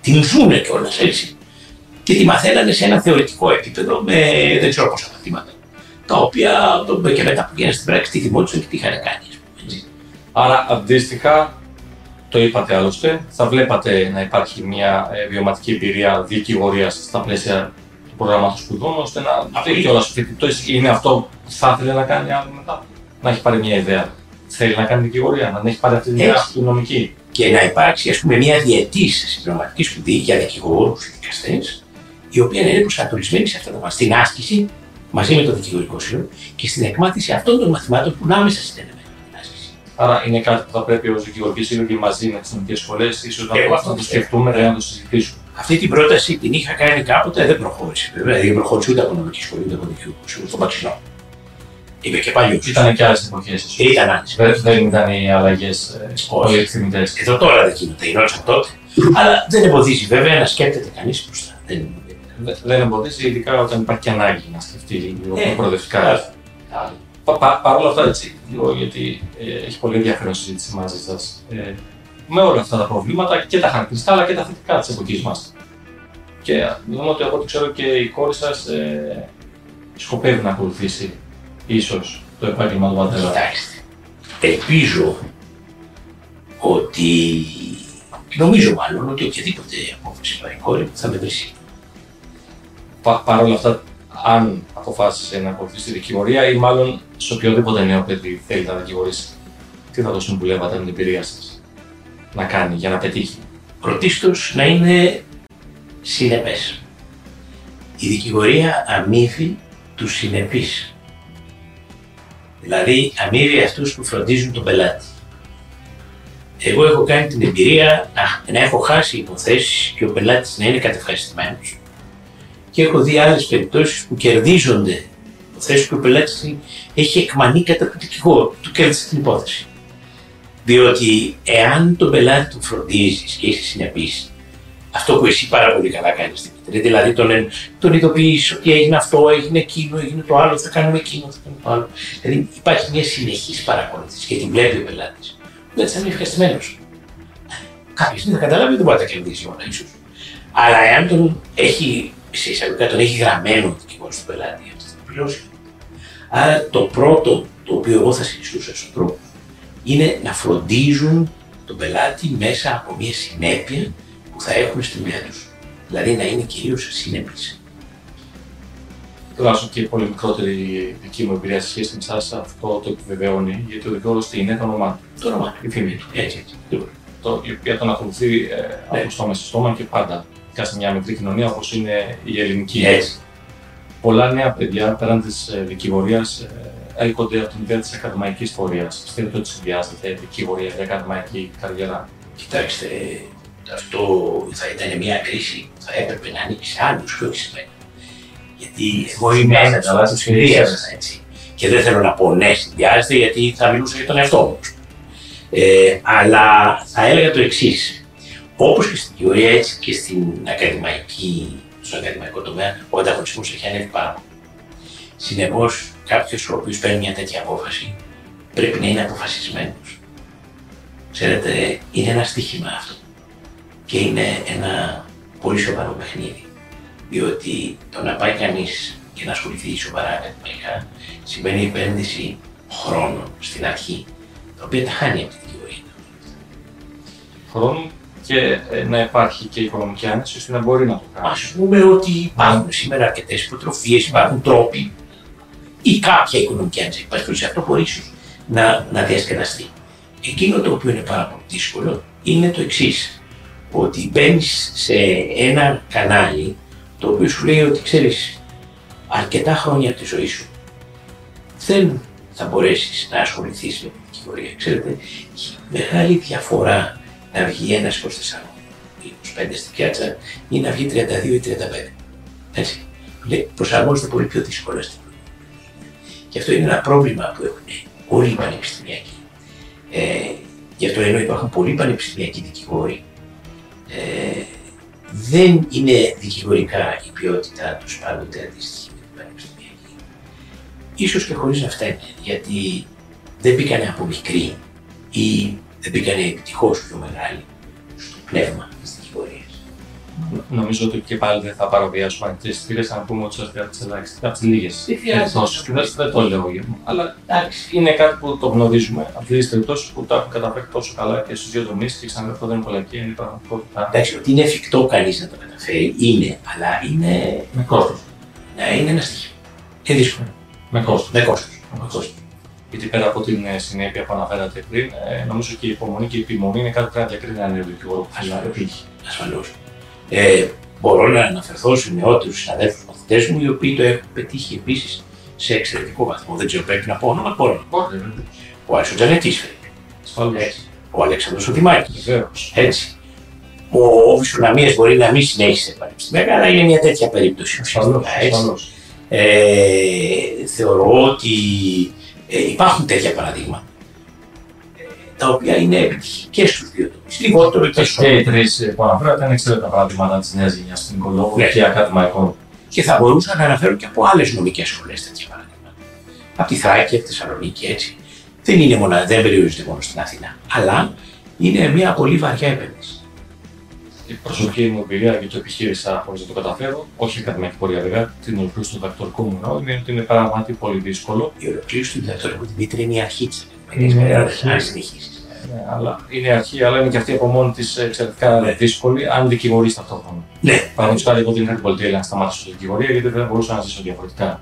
την ζούνε κιόλας έτσι. Και τη μαθαίνανε σε ένα θεωρητικό επίπεδο με δεν ξέρω πόσα μαθήματα. Τα οποία το- και μετά που βγαίνουν στην πράξη τη θυμόντουσαν και τι είχαν κάνει. ας πούμε, έτσι. Άρα αντίστοιχα, το είπατε άλλωστε, θα βλέπατε να υπάρχει μια ε, βιωματική εμπειρία δικηγορία στα πλαίσια του προγράμματος σπουδών, ώστε να δει κιόλας ο φοιτητή είναι αυτό που θα ήθελε να κάνει άλλο μετά. Να έχει πάρει μια ιδέα. Θέλει να κάνει δικηγορία, να έχει πάρει αυτή την ιδέα Έτσι. του νομική. Και να υπάρξει ας πούμε μια διετής συμπληρωματική σπουδή για δικηγόρους και δικαστές, η οποία να είναι προσανατολισμένη σε αυτά τα μαθήματα. Στην άσκηση μαζί με το δικηγορικό σύλλογο και στην εκμάθηση αυτών των μαθημάτων που είναι άμεσα συνδεδεμένα με την άσκηση. Άρα είναι κάτι που θα πρέπει ως δικηγορικοί σύλλογοι μαζί με τις νομικές σχολές, ίσως να, Εγώ το- αυτό να το πιστεύω. σκεφτούμε και να το συζητήσουμε. Αυτή την πρόταση την είχα κάνει κάποτε, δεν προχώρησε. Βέβαια, δεν προχώρησε ούτε από νομική σχολή ούτε από δικηγορικό σύλλογο, στον Παξινό. Είμαι και παλιό. Ήταν και άλλες εποχές. Ήταν άνεση. Δεν, δεν ήταν οι αλλαγές πολύ εκτιμητές. Εδώ τώρα δεν γίνονται, γινόντουσαν τότε. Αλλά δεν εμποδίζει βέβαια να σκέπτεται κανείς μπροστά. Δεν, Δεν εμποδίζει, ειδικά όταν υπάρχει και ανάγκη να σκεφτεί λίγο Ε, πιο προοδευτικά. καλά. Πα, πα, Παρ' όλα αυτά, έτσι, λίγο, γιατί ε, έχει πολύ ενδιαφέρον συζήτηση μαζί σας. Ε, με όλα αυτά τα προβλήματα και τα χαρακτηριστικά αλλά και τα θετικά της εποχής μας. Και δούμε ότι από ό,τι ξέρω και η κόρη σας ε, σκοπεύει να ακολουθήσει ίσως το επάγγελμα του πατέρα. Κοιτάξτε, ελπίζω ότι, νομίζω μάλλον ότι οποιαδήποτε απόφαση πάρει η κόρη μου θα με βρει σύμφωνο. Πα, Παρ' όλα αυτά, αν αποφάσισε να ακολουθήσει τη δικηγορία ή μάλλον σε οποιοδήποτε νέο παιδί θέλει να δικηγορήσει, τι θα το συμβουλεύατε με την εμπειρία σας να κάνει για να πετύχει; Πρωτίστως να είναι συνεπές. Η δικηγορία αμείβει τους συνεπείς. Δηλαδή αμείβει αυτούς που φροντίζουν τον πελάτη. Εγώ έχω κάνει την εμπειρία να, να έχω χάσει υποθέσεις και ο πελάτης να είναι κατευχαριστημένος. Και έχω δει άλλες περιπτώσεις που κερδίζονται υποθέσεις και ο πελάτης έχει εκμανεί κατά του δικηγόρου, του κέρδισε την υπόθεση. Διότι εάν τον πελάτη του φροντίζεις και είσαι συνεπής, αυτό που εσύ πάρα πολύ καλά κάνεις στην Πίτρη, δηλαδή τον, τον ειδοποιείς ότι έγινε αυτό, έγινε εκείνο, έγινε το άλλο, θα κάνουμε εκείνο, θα κάνουμε το άλλο. Δηλαδή υπάρχει μια συνεχής παρακολούθηση και την βλέπει ο πελάτης. Δεν θα είναι ευχαριστημένος. Κάποια στιγμή θα καταλάβει ότι δεν μπορεί να τα κερδίσει όλα, ίσως. Αλλά εάν τον έχει, σε εισαγωγικά τον έχει γραμμένο ο δικηγόρος του πελάτη, αυτό θα πληρώσει. Άρα το πρώτο το οποίο εγώ θα συνιστούσα στον τρόπο είναι να φροντίζουν τον πελάτη μέσα από μια συνέπεια που θα έχουν στη δουλειά τους. Δηλαδή να είναι κυρίως συνεπεί. Τουλάχιστον και η πολύ μικρότερη δική μου εμπειρία σε σχέση με εσάς αυτό το επιβεβαιώνει, γιατί ο δικηγόρο τι είναι το όνομά του. Το όνομά Η φήμη του. Έτσι, έτσι. Το, η οποία τον ακολουθεί ε, Ναι. από στόμα σε στόμα και πάντα. Ειδικά σε μια μικρή κοινωνία όπως είναι η ελληνική. Έτσι. Πολλά νέα παιδιά πέραν της δικηγορίας έρχονται από την ιδέα της ακαδημαϊκής πορείας. Πιστεύετε ότι συνδυάζεται δικηγορία και ακαδημαϊκή καριέρα; Κοιτάξτε, αυτό θα ήταν μια κρίση που θα έπρεπε να ανήκει σε άλλους και όχι σε μένα. Γιατί εγώ είμαι Συνδυάζεται, ένας αλλά που το συνδυάζεται έτσι. Και δεν θέλω να πω ναι, συνδυάζεται γιατί θα μιλούσα για τον εαυτό μου. Ε, αλλά θα έλεγα το εξής. Όπως και στην θεωρία, έτσι και στην ακαδημαϊκή, στον ακαδημαϊκό τομέα, ο ανταγωνισμός έχει ανέβει πάρα πολύ. Συνεπώς, κάποιος ο οποίος παίρνει μια τέτοια απόφαση πρέπει να είναι αποφασισμένος. Ξέρετε, είναι ένα στοίχημα αυτό. Και είναι ένα πολύ σοβαρό παιχνίδι. Διότι το να πάει κανείς και να ασχοληθεί σοβαρά ακαδημαϊκά σημαίνει επένδυση χρόνων στην αρχή, τα οποία τα χάνει από τη δικαιολογία. Χρόνου και ε, να υπάρχει και οικονομική άνεση ώστε να μπορεί να το κάνει. Α πούμε ότι υπάρχουν σήμερα αρκετές υποτροφίες, υπάρχουν τρόποι ή κάποια οικονομική άνεση. Υπάρχει περιπτώσει αυτό μπορεί ίσω να, να διασκεδαστεί. Εκείνο το οποίο είναι πάρα πολύ δύσκολο είναι το εξής. Ότι μπαίνεις σε ένα κανάλι το οποίο σου λέει ότι ξέρεις αρκετά χρόνια από τη ζωή σου δεν θα μπορέσεις να ασχοληθείς με την δικηγορία. Ξέρετε, έχει μεγάλη διαφορά να βγει ένας 24 ή 25 στην πιάτσα ή να βγει 32 ή 35. Έτσι. Λέει, προσαρμόζεται πολύ πιο δύσκολα στην Και αυτό είναι ένα πρόβλημα που έχουν όλοι οι πανεπιστημιακοί. Ε, γι' αυτό ενώ υπάρχουν πολλοί πανεπιστημιακοί δικηγόροι, ε, δεν είναι δικηγορικά η ποιότητά τους πάντοτε αντίστοιχη με την πανεπιστημιακή. Ίσως και χωρίς να φταίνε, γιατί δεν μπήκανε από μικρή ή δεν μπήκανε επιτυχώς πιο μεγάλη στο πνεύμα της δικηγορίας. Νομίζω ότι και πάλι δεν θα παραβιάσουμε ανοιχτέ θύρε αν πούμε ότι σας χρειάζεται τις από τις λίγε Δεν χρειάζεται. περιπτώσει. Και δεν, δεν το λέω για μου. Αλλά Εντάξει, είναι κάτι που το γνωρίζουμε από τις περιπτώσεις που τα έχουν καταφέρει τόσο καλά και στους δύο τομείς. Και ξαναλέω αυτό δεν είναι πολλακή, είναι η πραγματικότητα. εντάξει, ότι είναι εφικτό κανείς να το καταφέρει, είναι, αλλά είναι, Με κόστος. να είναι ένα στοιχείο. Είναι δύσκολο. Με κόστος. Με κόστος. Με κόστος. Γιατί πέρα από την ε, συνέπεια που αναφέρατε πριν, ε, νομίζω και η υπομονή και η επιμονή είναι κάτι που πρέπει να διακρίνει έναν δικηγόρο που θέλει να Ασφαλώς. επιτύχει. ασφαλώς. Ε, μπορώ να αναφερθώ σε νεότερους συναδέλφους μαθητές μου, οι οποίοι το έχουν πετύχει επίσης σε εξαιρετικό βαθμό. Δεν ξέρω, πρέπει να πω όνομα, μπορώ. να πω. Πότε, βέβαια. Ο Άσο Τζανετής, Ασφαλώς. έτσι. ο Αλέξανδρος Οδημάκης, Βεβαίως. έτσι. Ο, ο Βυσσοναμίας μπορεί να μην συνέχισε πανεπιστημιακά, αλλά είναι μια τέτοια περίπτωση. Ασφαλώς. ουσιαστικά, έτσι. Ε, θεωρώ ότι ε, υπάρχουν τέτοια παραδείγματα ε, τα οποία είναι επιτυχικές στους δύο τομείς. Λιγότερο και Και στο οι τρεις που αναφέρατε είναι εξαιρετικά παραδείγματα της νέας γενιάς στην οικολόγου Ναι. και ακαδημαϊκών. Και θα μπορούσα να αναφέρω και από άλλες νομικές σχολές τέτοια παραδείγματα. Από τη Θράκη, από τη Θεσσαλονίκη, έτσι. Δεν, είναι μόνο, δεν περιορίζεται μόνο στην Αθήνα. Αλλά είναι μια πολύ βαριά επένδυση. Η προσωπική μου εμπειρία και το επιχείρησα χωρίς να το καταφέρω, όχι ακαδημαϊκή πορεία βέβαια, την ολοκλήρωση του διδακτορικού μου νόμου, είναι ότι είναι πράγματι πολύ δύσκολο. Η ολοκλήρωση του διδακτορικού Δημήτρη είναι η αρχή της Είναι η επένδυση. αρχή. Αν συνεχίσεις. Ναι, αλλά είναι η αρχή, αλλά είναι και αυτή από μόνη της εξαιρετικά Ναι. δύσκολη, αν δικηγορείς ταυτόχρονα. Ναι, Παραδείγματο χάρη, εγώ δεν είχα την πολυτέλεια να σταμάτησω τη δικηγορία γιατί δεν μπορούσα να ζήσω διαφορετικά.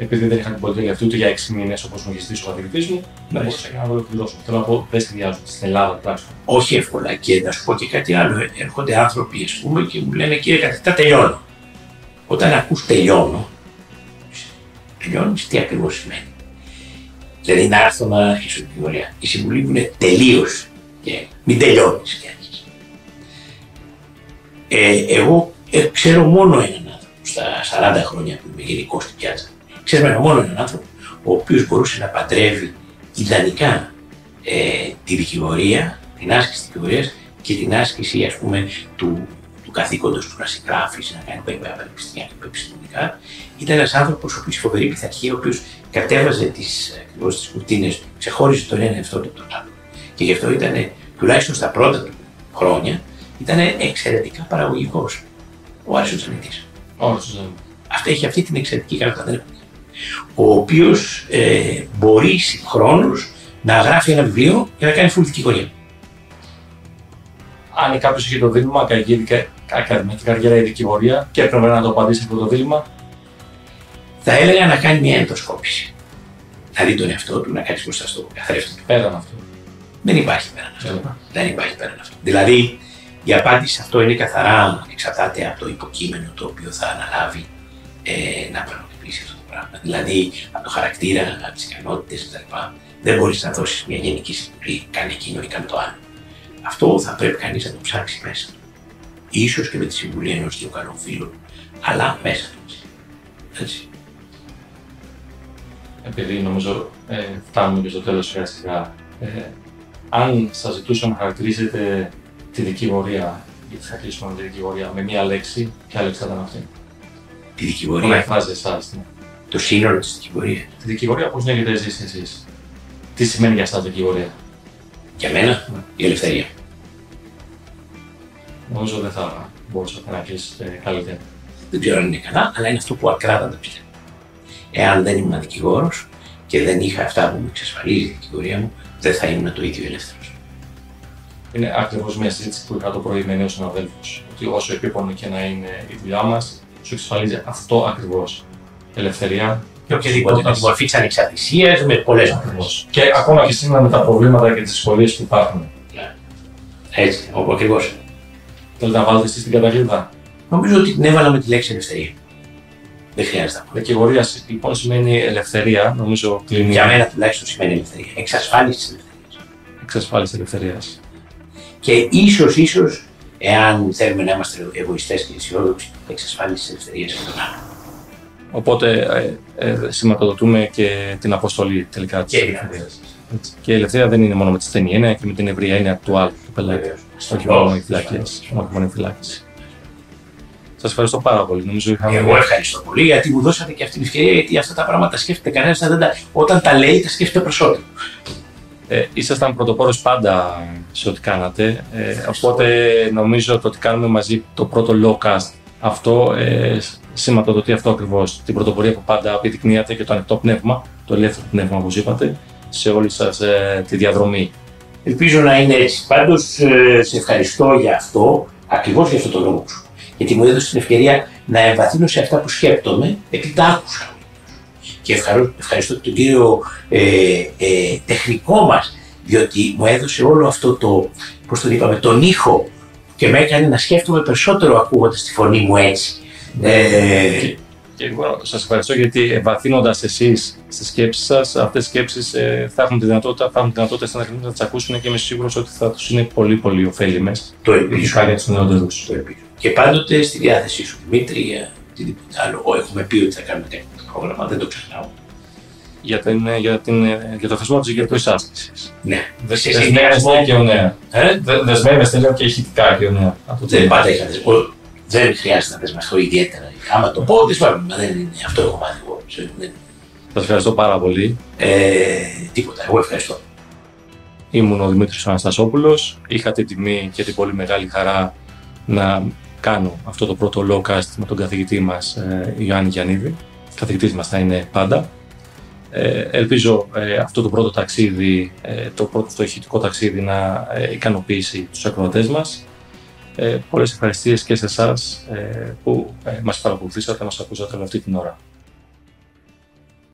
Επειδή δεν είχα την πολυτέλεια αυτή ούτε για 6 μήνες όπως μου είχες ζητήσει ο καθηγητή μου, δεν μπορούσα και να το ολοκληρώσω. Θέλω να πω, δεν συνδυάζονται στην Ελλάδα τουλάχιστον. όχι εύκολα. Και να σου πω και κάτι άλλο. Έρχονται άνθρωποι, ας πούμε, και μου λένε κύριε καθηγητά, τελειώνω. Όταν ακούς τελειώνω, τελειώνεις τι ακριβώς σημαίνει. Δηλαδή να έρθω να αρχίσω την δικηγορία. Η συμβουλή μου είναι τελείωσε και μην τελειώνεις και αρχίσει. Ε, εγώ ε, ξέρω μόνο έναν άνθρωπο στα 40 χρόνια που είμαι γενικός στην πιάτσα. Ξέρω ένα μόνο έναν άνθρωπο ο οποίος μπορούσε να παντρεύει ιδανικά ε, τη δικηγορία, την άσκηση της δικηγορίας και την άσκηση ας πούμε του, του καθήκοντος του να συγγράφει, να κάνει πανεπιστημιακά επιστημονικά. Ήταν ένας άνθρωπος ο οποίος φοβερή πειθαρχία, ο οποίος κατέβαζε τις, ακριβώς τις κουρτίνες, ξεχώριζε τον ένα εαυτό του τον άλλο. Και γι' αυτό ήταν, τουλάχιστον στα πρώτα του χρόνια, ήταν εξαιρετικά παραγωγικός. Ο Άρης Τζανίτης. Αυτή έχει αυτή την εξαιρετική ικανότητα. Ο οποίος ε, μπορεί συγχρόνως να γράφει ένα βιβλίο και να κάνει φουλτική γωνία. Αν κάποιος έχει το δίλημα, ακαδημαϊκή καριέρα ή δικηγορία και έπρεπε να το απαντήσει αυτό το δίλημα. Θα έλεγα να κάνει μια ενδοσκόπηση. Να δει τον εαυτό του, να κάνει μπροστά στο καθρέφτη του. Πέραν αυτό. Δεν υπάρχει πέραν αυτό. Δεν υπάρχει πέραν αυτό. Δηλαδή, η απάντηση σε αυτό είναι καθαρά εξαρτάται από το υποκείμενο το οποίο θα αναλάβει ε, να πραγματοποιήσει αυτό το πράγμα. Δηλαδή, από το χαρακτήρα, από τις ικανότητες κτλ. Δεν μπορείς να δώσεις μια γενική συμβουλή, κάνει εκείνο ή κάνει το άλλο. Αυτό θα πρέπει κανείς να το ψάξει μέσα του. Ίσως και με τη συμβουλή ενός δύο καλών φίλων, αλλά μέσα του. Έτσι. Επειδή νομίζω ε, φτάνουμε και στο τέλος σιγά σιγά, ε, αν σας ζητούσα να χαρακτηρίσετε τη δικηγορία, γιατί θα κλείσουμε τη δικηγορία με μία λέξη, ποια λέξη θα ήταν αυτή; Τη δικηγορία. Να εκφράζει εσάς. Ναι. Το σύνολο της δικηγορίας. Τη δικηγορία πώς την έχετε ζήσει εσείς; Τι σημαίνει για εσάς δικηγορία; Για μένα, ναι. η ελευθερία. Νομίζω δεν θα μπορούσατε να κλείσετε καλύτερα. Δεν ξέρω αν είναι καλά, αλλά είναι αυτό που ακράδαντα πιστεύω. Εάν δεν ήμουν δικηγόρος και δεν είχα αυτά που μου εξασφαλίζει η δικηγορία μου, δεν θα ήμουν το ίδιο ελεύθερος είναι ακριβώς μια συζήτηση που είχα το πρωί με νέους συναδέλφους. Ότι όσο επίπονο και να είναι η δουλειά μας, σου εξασφαλίζει αυτό ακριβώς. Ελευθερία. Και οποιαδήποτε τη μορφή της ανεξαρτησίας με πολλές ακριβώς. Και ακόμα και σήμερα με τα προβλήματα και τις δυσκολίες που υπάρχουν. Ναι. Έτσι, όπου ακριβώς. Θέλετε να βάλετε εσείς την καταγγελία. Νομίζω ότι την έβαλα με τη λέξη ελευθερία. Δεν χρειάζεται να Δικηγορία λοιπόν σημαίνει ελευθερία, νομίζω κλείνει. Για μένα τουλάχιστον σημαίνει ελευθερία. Εξασφάλισης τη ελευθερίας. Εξασφάλισης ελευθερίας και ίσως, ίσως, εάν θέλουμε να είμαστε εγωιστές και αισιόδοξοι, εξασφάλισης τη ελευθερίας και των άλλων. Οπότε ε, ε, σηματοδοτούμε και την αποστολή τελικά τη ελευθερία. Και η ελευθερία δεν είναι μόνο με τη στενή έννοια και με την ευρία έννοια του άλλου του πελάτη. Όχι μόνο οι φυλάκες. Σας ευχαριστώ πάρα πολύ. Νομίζω είχαμε... Εγώ ευχαριστώ πολύ γιατί μου δώσατε και αυτή την ευκαιρία γιατί αυτά τα πράγματα σκέφτεται κανένας. Όταν τα λέει, τα σκέφτεται προσώπημα. Ε, ήσασταν πρωτοπόρος πάντα σε ό,τι κάνατε. Ε, οπότε νομίζω ότι ότι κάνουμε μαζί το πρώτο lowcast αυτό ε, σηματοδοτεί αυτό ακριβώς. Την πρωτοπορία που πάντα επιδεικνύατε και το ανοιχτό πνεύμα, το ελεύθερο πνεύμα όπως είπατε, σε όλη σας ε, τη διαδρομή. Ελπίζω να είναι έτσι. Πάντως ε, σε ευχαριστώ για αυτό, ακριβώς για αυτό το λόγο σου. Γιατί μου έδωσε την ευκαιρία να εμβαθύνω σε αυτά που σκέπτομαι, επειδή τα άκουσα και ευχαριστώ τον κύριο ε, ε, τεχνικό μας, διότι μου έδωσε όλο αυτό το, πώς το είπαμε, τον ήχο και με έκανε να σκέφτομαι περισσότερο ακούγοντας τη φωνή μου έτσι. Ε, και εγώ σας ευχαριστώ γιατί εμβαθύνοντα εσείς στις σκέψεις σας, αυτές οι σκέψεις ε, θα έχουν τη δυνατότητα, θα έχουν τη δυνατότητα να τις ακούσουν και είμαι σίγουρος ότι θα τους είναι πολύ πολύ ωφέλιμες. Το ελπίζω. για του νεότερου. Και πάντοτε στη διάθεσή σου, Δημήτρη, για οτιδήποτε άλλο. Έχουμε πει ότι θα κάνουμε τέτοιο πρόγραμμα, δεν το ξεχνάω. Για, την, για, την, για το θεσμό της ηγετική άσκηση. Ναι. Δεσμεύεστε και ο νέας. Ε; Δεσμεύεστε λέω και ηχητικά και ο νέας. Δεν πάντα είχα Δεν χρειάζεται να δεσμευτώ ιδιαίτερα. Άμα το πω, δεν είναι αυτό έχω μάθει εγώ. Σας ευχαριστώ πάρα πολύ. Ε, τίποτα, εγώ ευχαριστώ. Ήμουν ο Δημήτρης Αναστασόπουλος. Είχα την τιμή και την πολύ μεγάλη χαρά να κάνω αυτό το πρώτο lowcast με τον καθηγητή μας ε, Ιωάννη Γιαννίδη. Καθηγητής μας θα είναι πάντα. Ε, ελπίζω ε, αυτό το πρώτο ταξίδι, ε, το πρώτο το ηχητικό ταξίδι να ε, ικανοποιήσει τους ακροατές μας. Ε, πολλές ευχαριστίες και σε εσάς που μας παρακολουθήσατε, μας ακούσατε αυτή την ώρα.